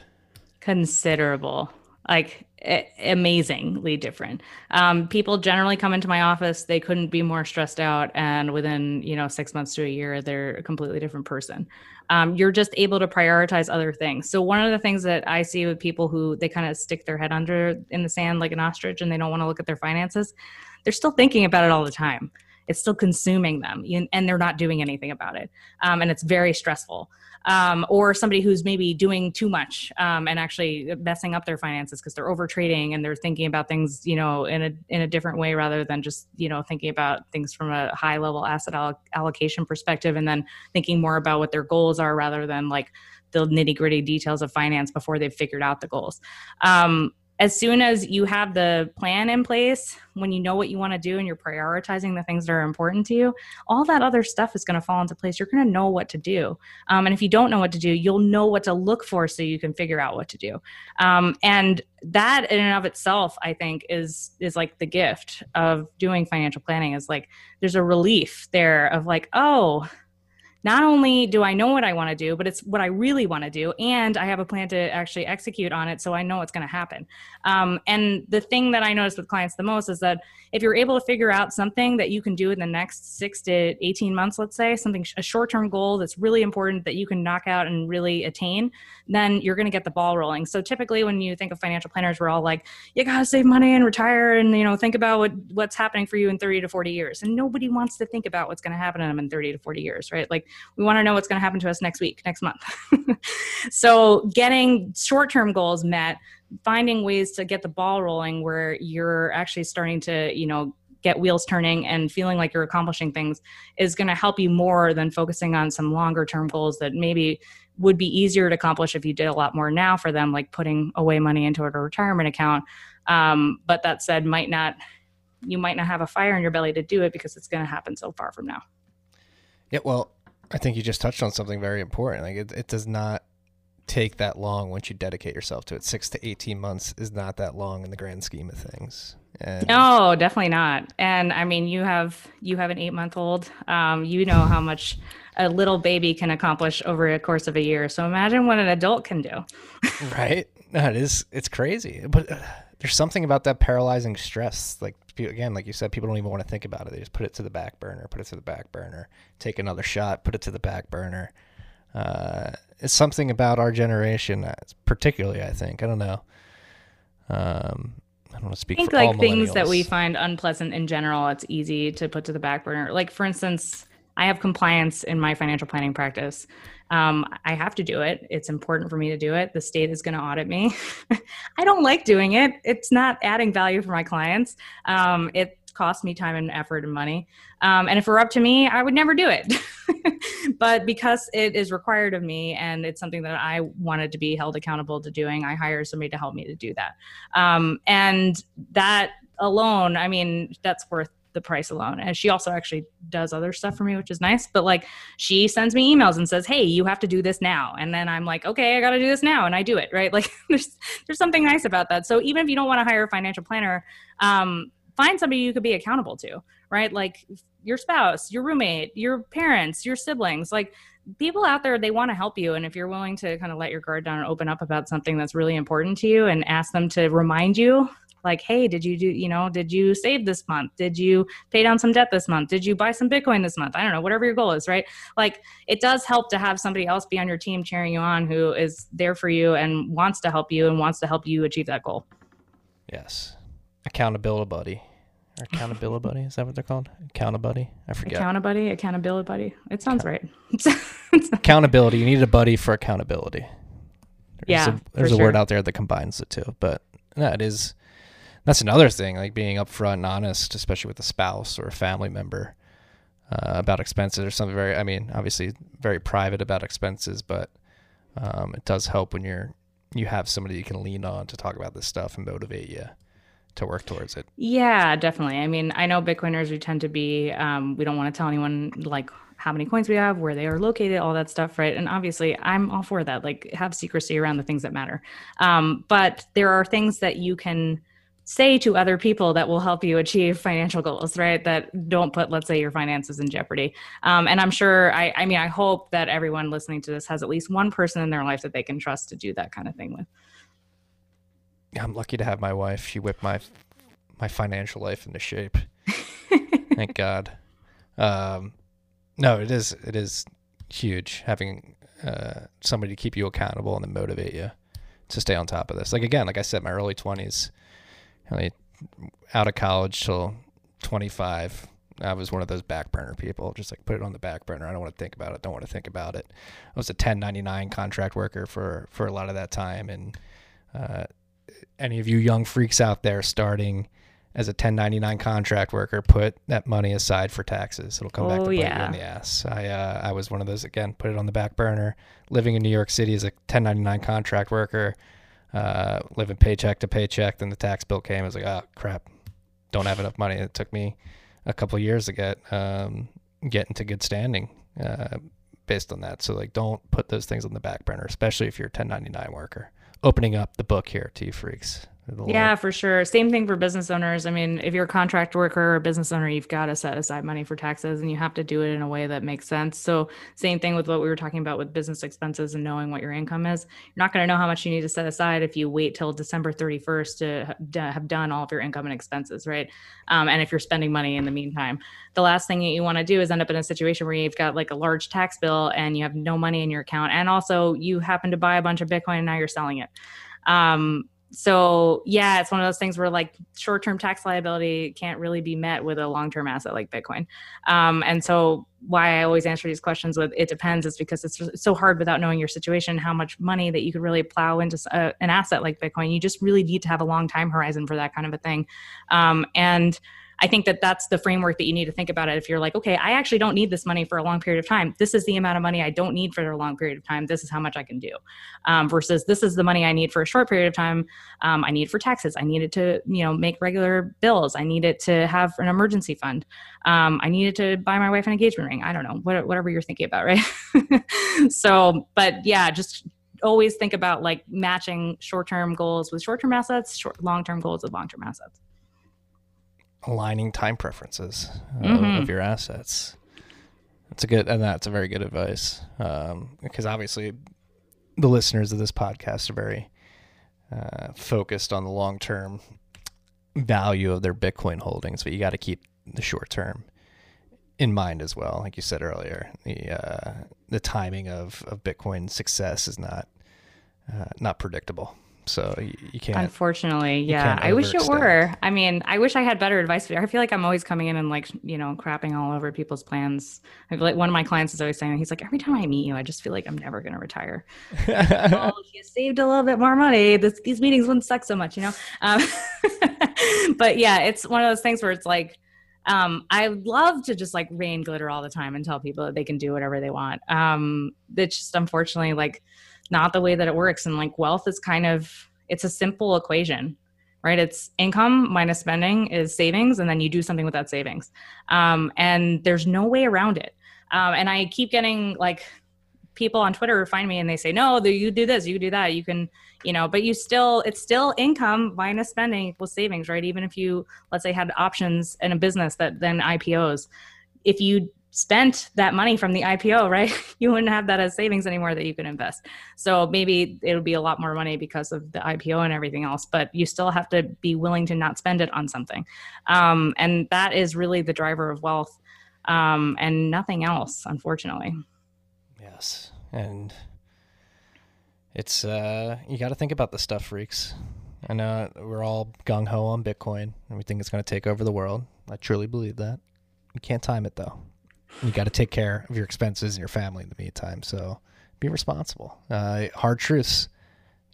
Considerable like amazingly different. Um, people generally come into my office they couldn't be more stressed out and within you know six months to a year they're a completely different person. Um, you're just able to prioritize other things. So one of the things that i see with people who they kind of stick their head under in the sand like an ostrich and they don't want to look at their finances they're still thinking about it all the time it's still consuming them and they're not doing anything about it um, and it's very stressful. Um, or somebody who's maybe doing too much um, and actually messing up their finances because they're over trading and they're thinking about things you know in a in a different way rather than just you know thinking about things from a high level asset all- allocation perspective and then thinking more about what their goals are rather than like the nitty gritty details of finance before they've figured out the goals. Um, as soon as you have the plan in place, when you know what you want to do and you're prioritizing the things that are important to you, all that other stuff is going to fall into place. You're going to know what to do. Um, and if you don't know what to do, you'll know what to look for so you can figure out what to do. Um, and that in and of itself, I think, is is like the gift of doing financial planning. Is like there's a relief there of like, oh, not only do I know what I want to do, but it's what I really want to do. And I have a plan to actually execute on it. So I know it's going to happen. Um, and the thing that I notice with clients the most is that if you're able to figure out something that you can do in the next six to 18 months, let's say, something, a short term goal that's really important that you can knock out and really attain, then you're going to get the ball rolling. So typically when you think of financial planners, we're all like, you got to save money and retire and, you know, think about what, what's happening for you in 30 to 40 years. And nobody wants to think about what's going to happen to them in 30 to 40 years, right? Like we want to know what's going to happen to us next week, next month. so getting short-term goals met, finding ways to get the ball rolling where you're actually starting to, you know, get wheels turning and feeling like you're accomplishing things is going to help you more than focusing on some longer term goals that maybe would be easier to accomplish if you did a lot more now for them like putting away money into a retirement account um, but that said might not you might not have a fire in your belly to do it because it's going to happen so far from now yeah well I think you just touched on something very important. Like it, it does not take that long once you dedicate yourself to it. Six to eighteen months is not that long in the grand scheme of things. And no, definitely not. And I mean, you have you have an eight month old. Um, you know how much a little baby can accomplish over a course of a year. So imagine what an adult can do. right? No, it is. It's crazy, but. Uh, there's something about that paralyzing stress. Like again, like you said, people don't even want to think about it. They just put it to the back burner, put it to the back burner, take another shot, put it to the back burner. Uh, it's something about our generation, particularly. I think I don't know. Um, I don't want to speak. I think like things that we find unpleasant in general, it's easy to put to the back burner. Like for instance, I have compliance in my financial planning practice. Um, I have to do it. It's important for me to do it. The state is going to audit me. I don't like doing it. It's not adding value for my clients. Um, it costs me time and effort and money. Um, and if it were up to me, I would never do it. but because it is required of me and it's something that I wanted to be held accountable to doing, I hire somebody to help me to do that. Um, and that alone, I mean, that's worth the price alone. And she also actually does other stuff for me, which is nice. But like she sends me emails and says, Hey, you have to do this now. And then I'm like, okay, I gotta do this now. And I do it, right? Like there's there's something nice about that. So even if you don't want to hire a financial planner, um, find somebody you could be accountable to, right? Like your spouse, your roommate, your parents, your siblings, like people out there they want to help you and if you're willing to kind of let your guard down and open up about something that's really important to you and ask them to remind you like hey did you do you know did you save this month did you pay down some debt this month did you buy some bitcoin this month i don't know whatever your goal is right like it does help to have somebody else be on your team cheering you on who is there for you and wants to help you and wants to help you achieve that goal Yes. Accountability buddy. Or accountability buddy. Is that what they're called? Accountability? I forget. accountability accountability buddy it sounds right accountability. You need a buddy for accountability. There's Yeah, a, there's a word out there that combines the two, but no, it is. That's another thing, like being upfront and honest, especially with a spouse or a family member uh, about expenses or something very. I mean, obviously, very private about expenses, but um, it does help when you're you have somebody you can lean on to talk about this stuff and motivate you to work towards it. Yeah, definitely. I mean, I know Bitcoiners, we tend to be, um, we don't want to tell anyone like how many coins we have, where they are located, all that stuff, right? And obviously, I'm all for that. Like, have secrecy around the things that matter. Um, but there are things that you can say to other people that will help you achieve financial goals, right? That don't put, let's say, your finances in jeopardy. Um, and I'm sure, I, I mean, I hope that everyone listening to this has at least one person in their life that they can trust to do that kind of thing with. I'm lucky to have my wife. She whipped my my financial life into shape. Thank God. Um, no, it is it is huge having uh, somebody to keep you accountable and then motivate you to stay on top of this. Like again, like I said, my early twenties, really out of college till 25. I was one of those back burner people, just like put it on the back burner. I don't want to think about it. Don't want to think about it. I was a 1099 contract worker for for a lot of that time, and uh, any of you young freaks out there starting as a 1099 contract worker, put that money aside for taxes. It'll come back to Oh, bite you in the ass. I uh, I was one of those again. Put it on the back burner. Living in New York City as a 1099 contract worker, uh, living paycheck to paycheck. Then the tax bill came. I was like, oh crap, don't have enough money. It took me a couple years to get um, get into good standing uh, based on that. So like, don't put those things on the back burner, especially if you're a 1099 worker. Opening up the book here to you freaks. It'll- Yeah, for sure. Same thing for business owners. I mean, if you're a contract worker or a business owner, you've got to set aside money for taxes and you have to do it in a way that makes sense. So, same thing with what we were talking about with business expenses and knowing what your income is. You're not going to know how much you need to set aside if you wait till December 31st to ha- have done all of your income and expenses, right? Um, and if you're spending money in the meantime, the last thing that you want to do is end up in a situation where you've got like a large tax bill and you have no money in your account. And also, you happen to buy a bunch of Bitcoin and now you're selling it. Um, so yeah, it's one of those things where like short-term tax liability can't really be met with a long-term asset like Bitcoin. Um, and so why I always answer these questions with it depends is because it's so hard without knowing your situation, how much money that you could really plow into a, an asset like Bitcoin. You just really need to have a long time horizon for that kind of a thing. Um, and I think that that's the framework that you need to think about it. If you're like, okay, I actually don't need this money for a long period of time. This is the amount of money I don't need for a long period of time. This is how much I can do. Um, versus this is the money I need for a short period of time. Um, I need for taxes. I need it to, you know, make regular bills. I need it to have an emergency fund. Um, I need it to buy my wife an engagement ring. I don't know, what, whatever you're thinking about, right? so, but yeah, just always think about like matching short-term goals with short-term assets, short, long-term goals with long-term assets. Aligning time preferences uh, Mhm. of your assets. That's a good, and that's a very good advice. Um, because obviously, the listeners of this podcast are very uh, focused on the long term value of their Bitcoin holdings, but you got to keep the short term in mind as well. Like you said earlier, the uh, the timing of, of Bitcoin success is not uh, not predictable. So you, you can't. Unfortunately, yeah. can't I wish it were. I mean, I wish I had better advice. for you. I feel like I'm always coming in and like, you know, crapping all over people's plans. I feel like one of my clients is always saying, he's like, every time I meet you, I just feel like I'm never going to retire. well, if you saved a little bit more money, this, these meetings wouldn't suck so much, you know? Um, but yeah, it's one of those things where it's like, um, I love to just like rain glitter all the time and tell people that they can do whatever they want. Um, it's just unfortunately like not the way that it works. And like wealth is kind of it's a simple equation, right? It's income minus spending is savings, and then you do something with that savings. Um, and there's no way around it. Um, and I keep getting like people on Twitter find me and they say, no, you do this, you do that, you can, you know, but you still, it's still income minus spending equals savings, right? Even if you, let's say, had options in a business that then IPOs, if you spent that money from the IPO, right, you wouldn't have that as savings anymore that you could invest. So maybe it'll be a lot more money because of the IPO and everything else, but you still have to be willing to not spend it on something. Um, and that is really the driver of wealth um, and nothing else, unfortunately. Yes, and it's uh, you got to think about the stuff, freaks. I know we're all gung ho on Bitcoin, and we think it's going to take over the world. I truly believe that. You can't time it though. You got to take care of your expenses and your family in the meantime. So be responsible. Uh, hard truths.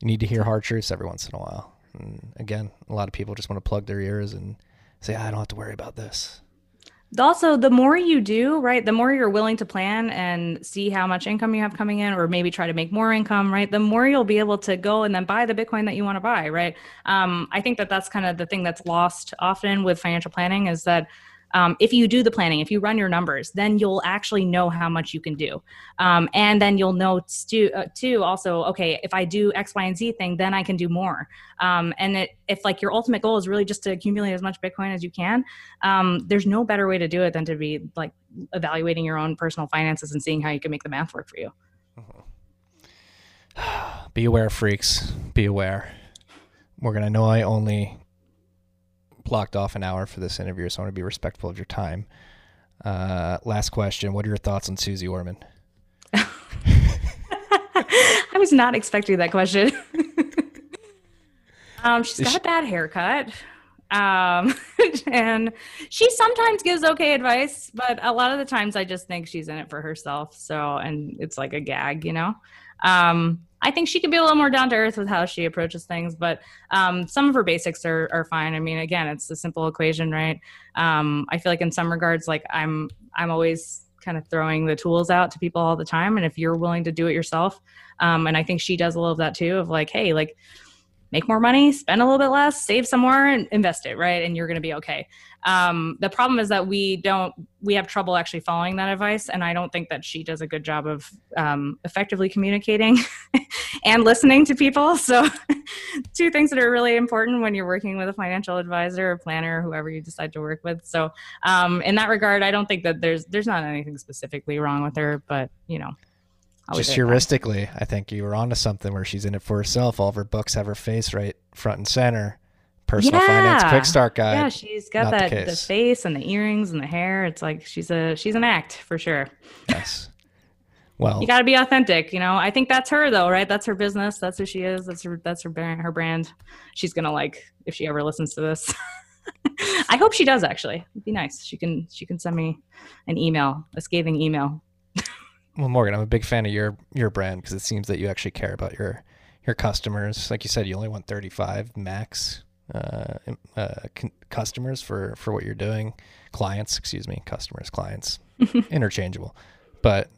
You need to hear hard truths every once in a while. And again, a lot of people just want to plug their ears and say, "I don't have to worry about this." also the more you do right the more you're willing to plan and see how much income you have coming in or maybe try to make more income right the more you'll be able to go and then buy the bitcoin that you want to buy right um, i think that that's kind of the thing that's lost often with financial planning is that um, if you do the planning, if you run your numbers, then you'll actually know how much you can do. Um, and then you'll know stu- uh, too, also, okay, if I do X, Y, and Z thing, then I can do more. Um, and it, if like your ultimate goal is really just to accumulate as much Bitcoin as you can, um, there's no better way to do it than to be like evaluating your own personal finances and seeing how you can make the math work for you. Be aware, freaks. Be aware. We're going to know I only blocked off an hour for this interview, so I want to be respectful of your time. Uh, last question: What are your thoughts on Suze Orman? I was not expecting that question. um, she's got a bad haircut. Um, and she sometimes gives okay advice, but a lot of the times I just think she's in it for herself. So, and it's like a gag, you know? Um, I think she could be a little more down to earth with how she approaches things, but um, some of her basics are, are fine. I mean, again, it's a simple equation, right? Um, I feel like in some regards, like I'm, I'm always kind of throwing the tools out to people all the time. And if you're willing to do it yourself, um, and I think she does a little of that too, of like, hey, like make more money, spend a little bit less, save some more, and invest it, right? And you're going to be okay. Um, the problem is that we don't, we have trouble actually following that advice. And I don't think that she does a good job of um, effectively communicating and listening to people. So, two things that are really important when you're working with a financial advisor or planner, whoever you decide to work with. So, um, in that regard, I don't think that there's, there's not anything specifically wrong with her, but you know, just heuristically, I think you were onto something where she's in it for herself. All of her books have her face right front and center. Personal yeah. finance quick start guide. Yeah, she's got that the, the, face and the earrings and the hair. It's like she's a she's an act for sure. Yes. Well, you got to be authentic. You know, I think that's her though, right? That's her business. That's who she is. That's her. That's her brand. Her brand. She's gonna like if she ever listens to this. I hope she does. Actually, it'd be nice. She can. She can send me an email, a scathing email. Well, Morgan, I'm a big fan of your your brand because it seems that you actually care about your your customers. Like you said, you only want 35 max uh, uh, c- customers for for what you're doing. Clients, excuse me, customers, clients, interchangeable, but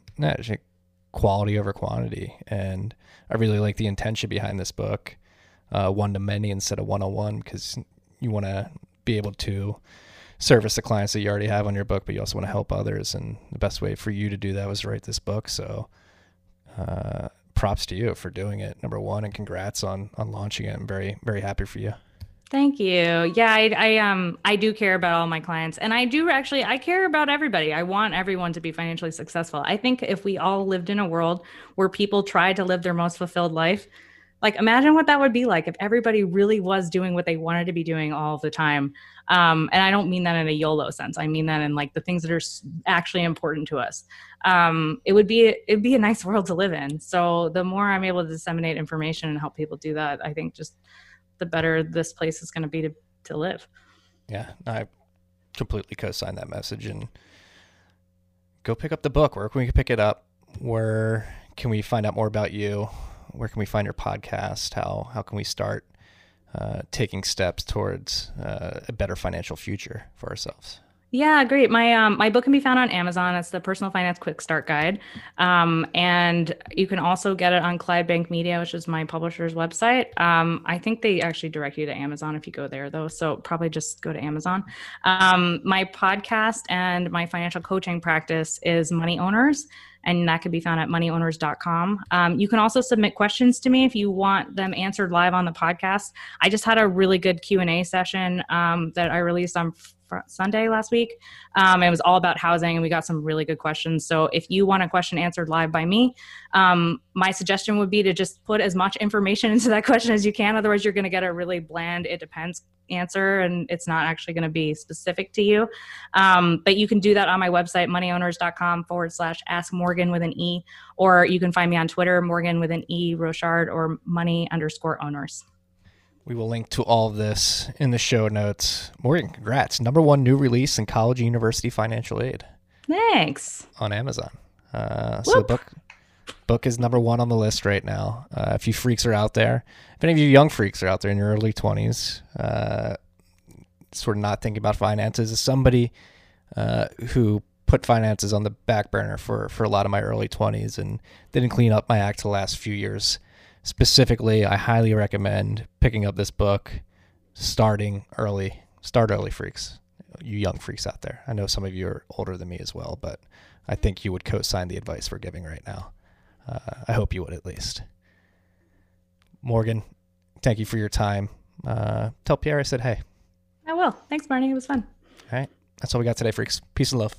quality over quantity. And I really like the intention behind this book, uh, one to many instead of one on one, because you want to be able to service the clients that you already have on your book, but you also want to help others. And the best way for you to do that was to write this book. So, uh, props to you for doing it. Number one, and congrats on on launching it. I'm very very happy for you. Thank you. Yeah, I, I um I do care about all my clients, and I do actually I care about everybody. I want everyone to be financially successful. I think if we all lived in a world where people tried to live their most fulfilled life, like imagine what that would be like if everybody really was doing what they wanted to be doing all the time. Um, and i don't mean that in a yolo sense. I mean that in like the things that are actually important to us. Um, it would be it'd be a nice world to live in. So the more i'm able to disseminate information and help people do that i think just the better this place is going to be to to live. Yeah i completely co-sign that message and go pick up the book. Where can we pick it up? Where can we find out more about you where can we find your podcast? How how can we start uh, taking steps towards uh, a better financial future for ourselves? Yeah, great. My um my book can be found on Amazon. It's the Personal Finance Quick Start Guide, um, and you can also get it on ClydeBank Media, which is my publisher's website. Um, I think they actually direct you to Amazon if you go there, though. So probably just go to Amazon. Um, my podcast and my financial coaching practice is Money Owners, and that can be found at moneyowners.com. Um, you can also submit questions to me if you want them answered live on the podcast. I just had a really good Q and A session um, that I released on Sunday last week. Um, it was all about housing, and we got some really good questions. So if you want a question answered live by me, um, my suggestion would be to just put as much information into that question as you can. Otherwise, you're going to get a really bland "it depends" answer, and it's not actually going to be specific to you. Um, but you can do that on my website, moneyowners.com forward slash ask Morgan with an E, or you can find me on Twitter, Morgan with an E, Rochard, or money underscore owners. We will link to all of this in the show notes. Morgan, congrats. Number one new release in college and university financial aid. Thanks. On Amazon. Uh, so the book book is number one on the list right now. Uh, if you freaks are out there, if any of you young freaks are out there in your early 20s, uh, sort of not thinking about finances, as somebody uh, who put finances on the back burner for, for a lot of my early 20s and didn't clean up my act the last few years specifically, I highly recommend picking up this book, starting early. Start early, freaks. You young freaks out there. I know some of you are older than me as well, but I think you would co-sign the advice we're giving right now. Uh, I hope you would at least. Morgan, thank you for your time. Uh, tell Pierre I said hey. I will. Thanks, Barney. It was fun. All right. That's all we got today, freaks. Peace and love.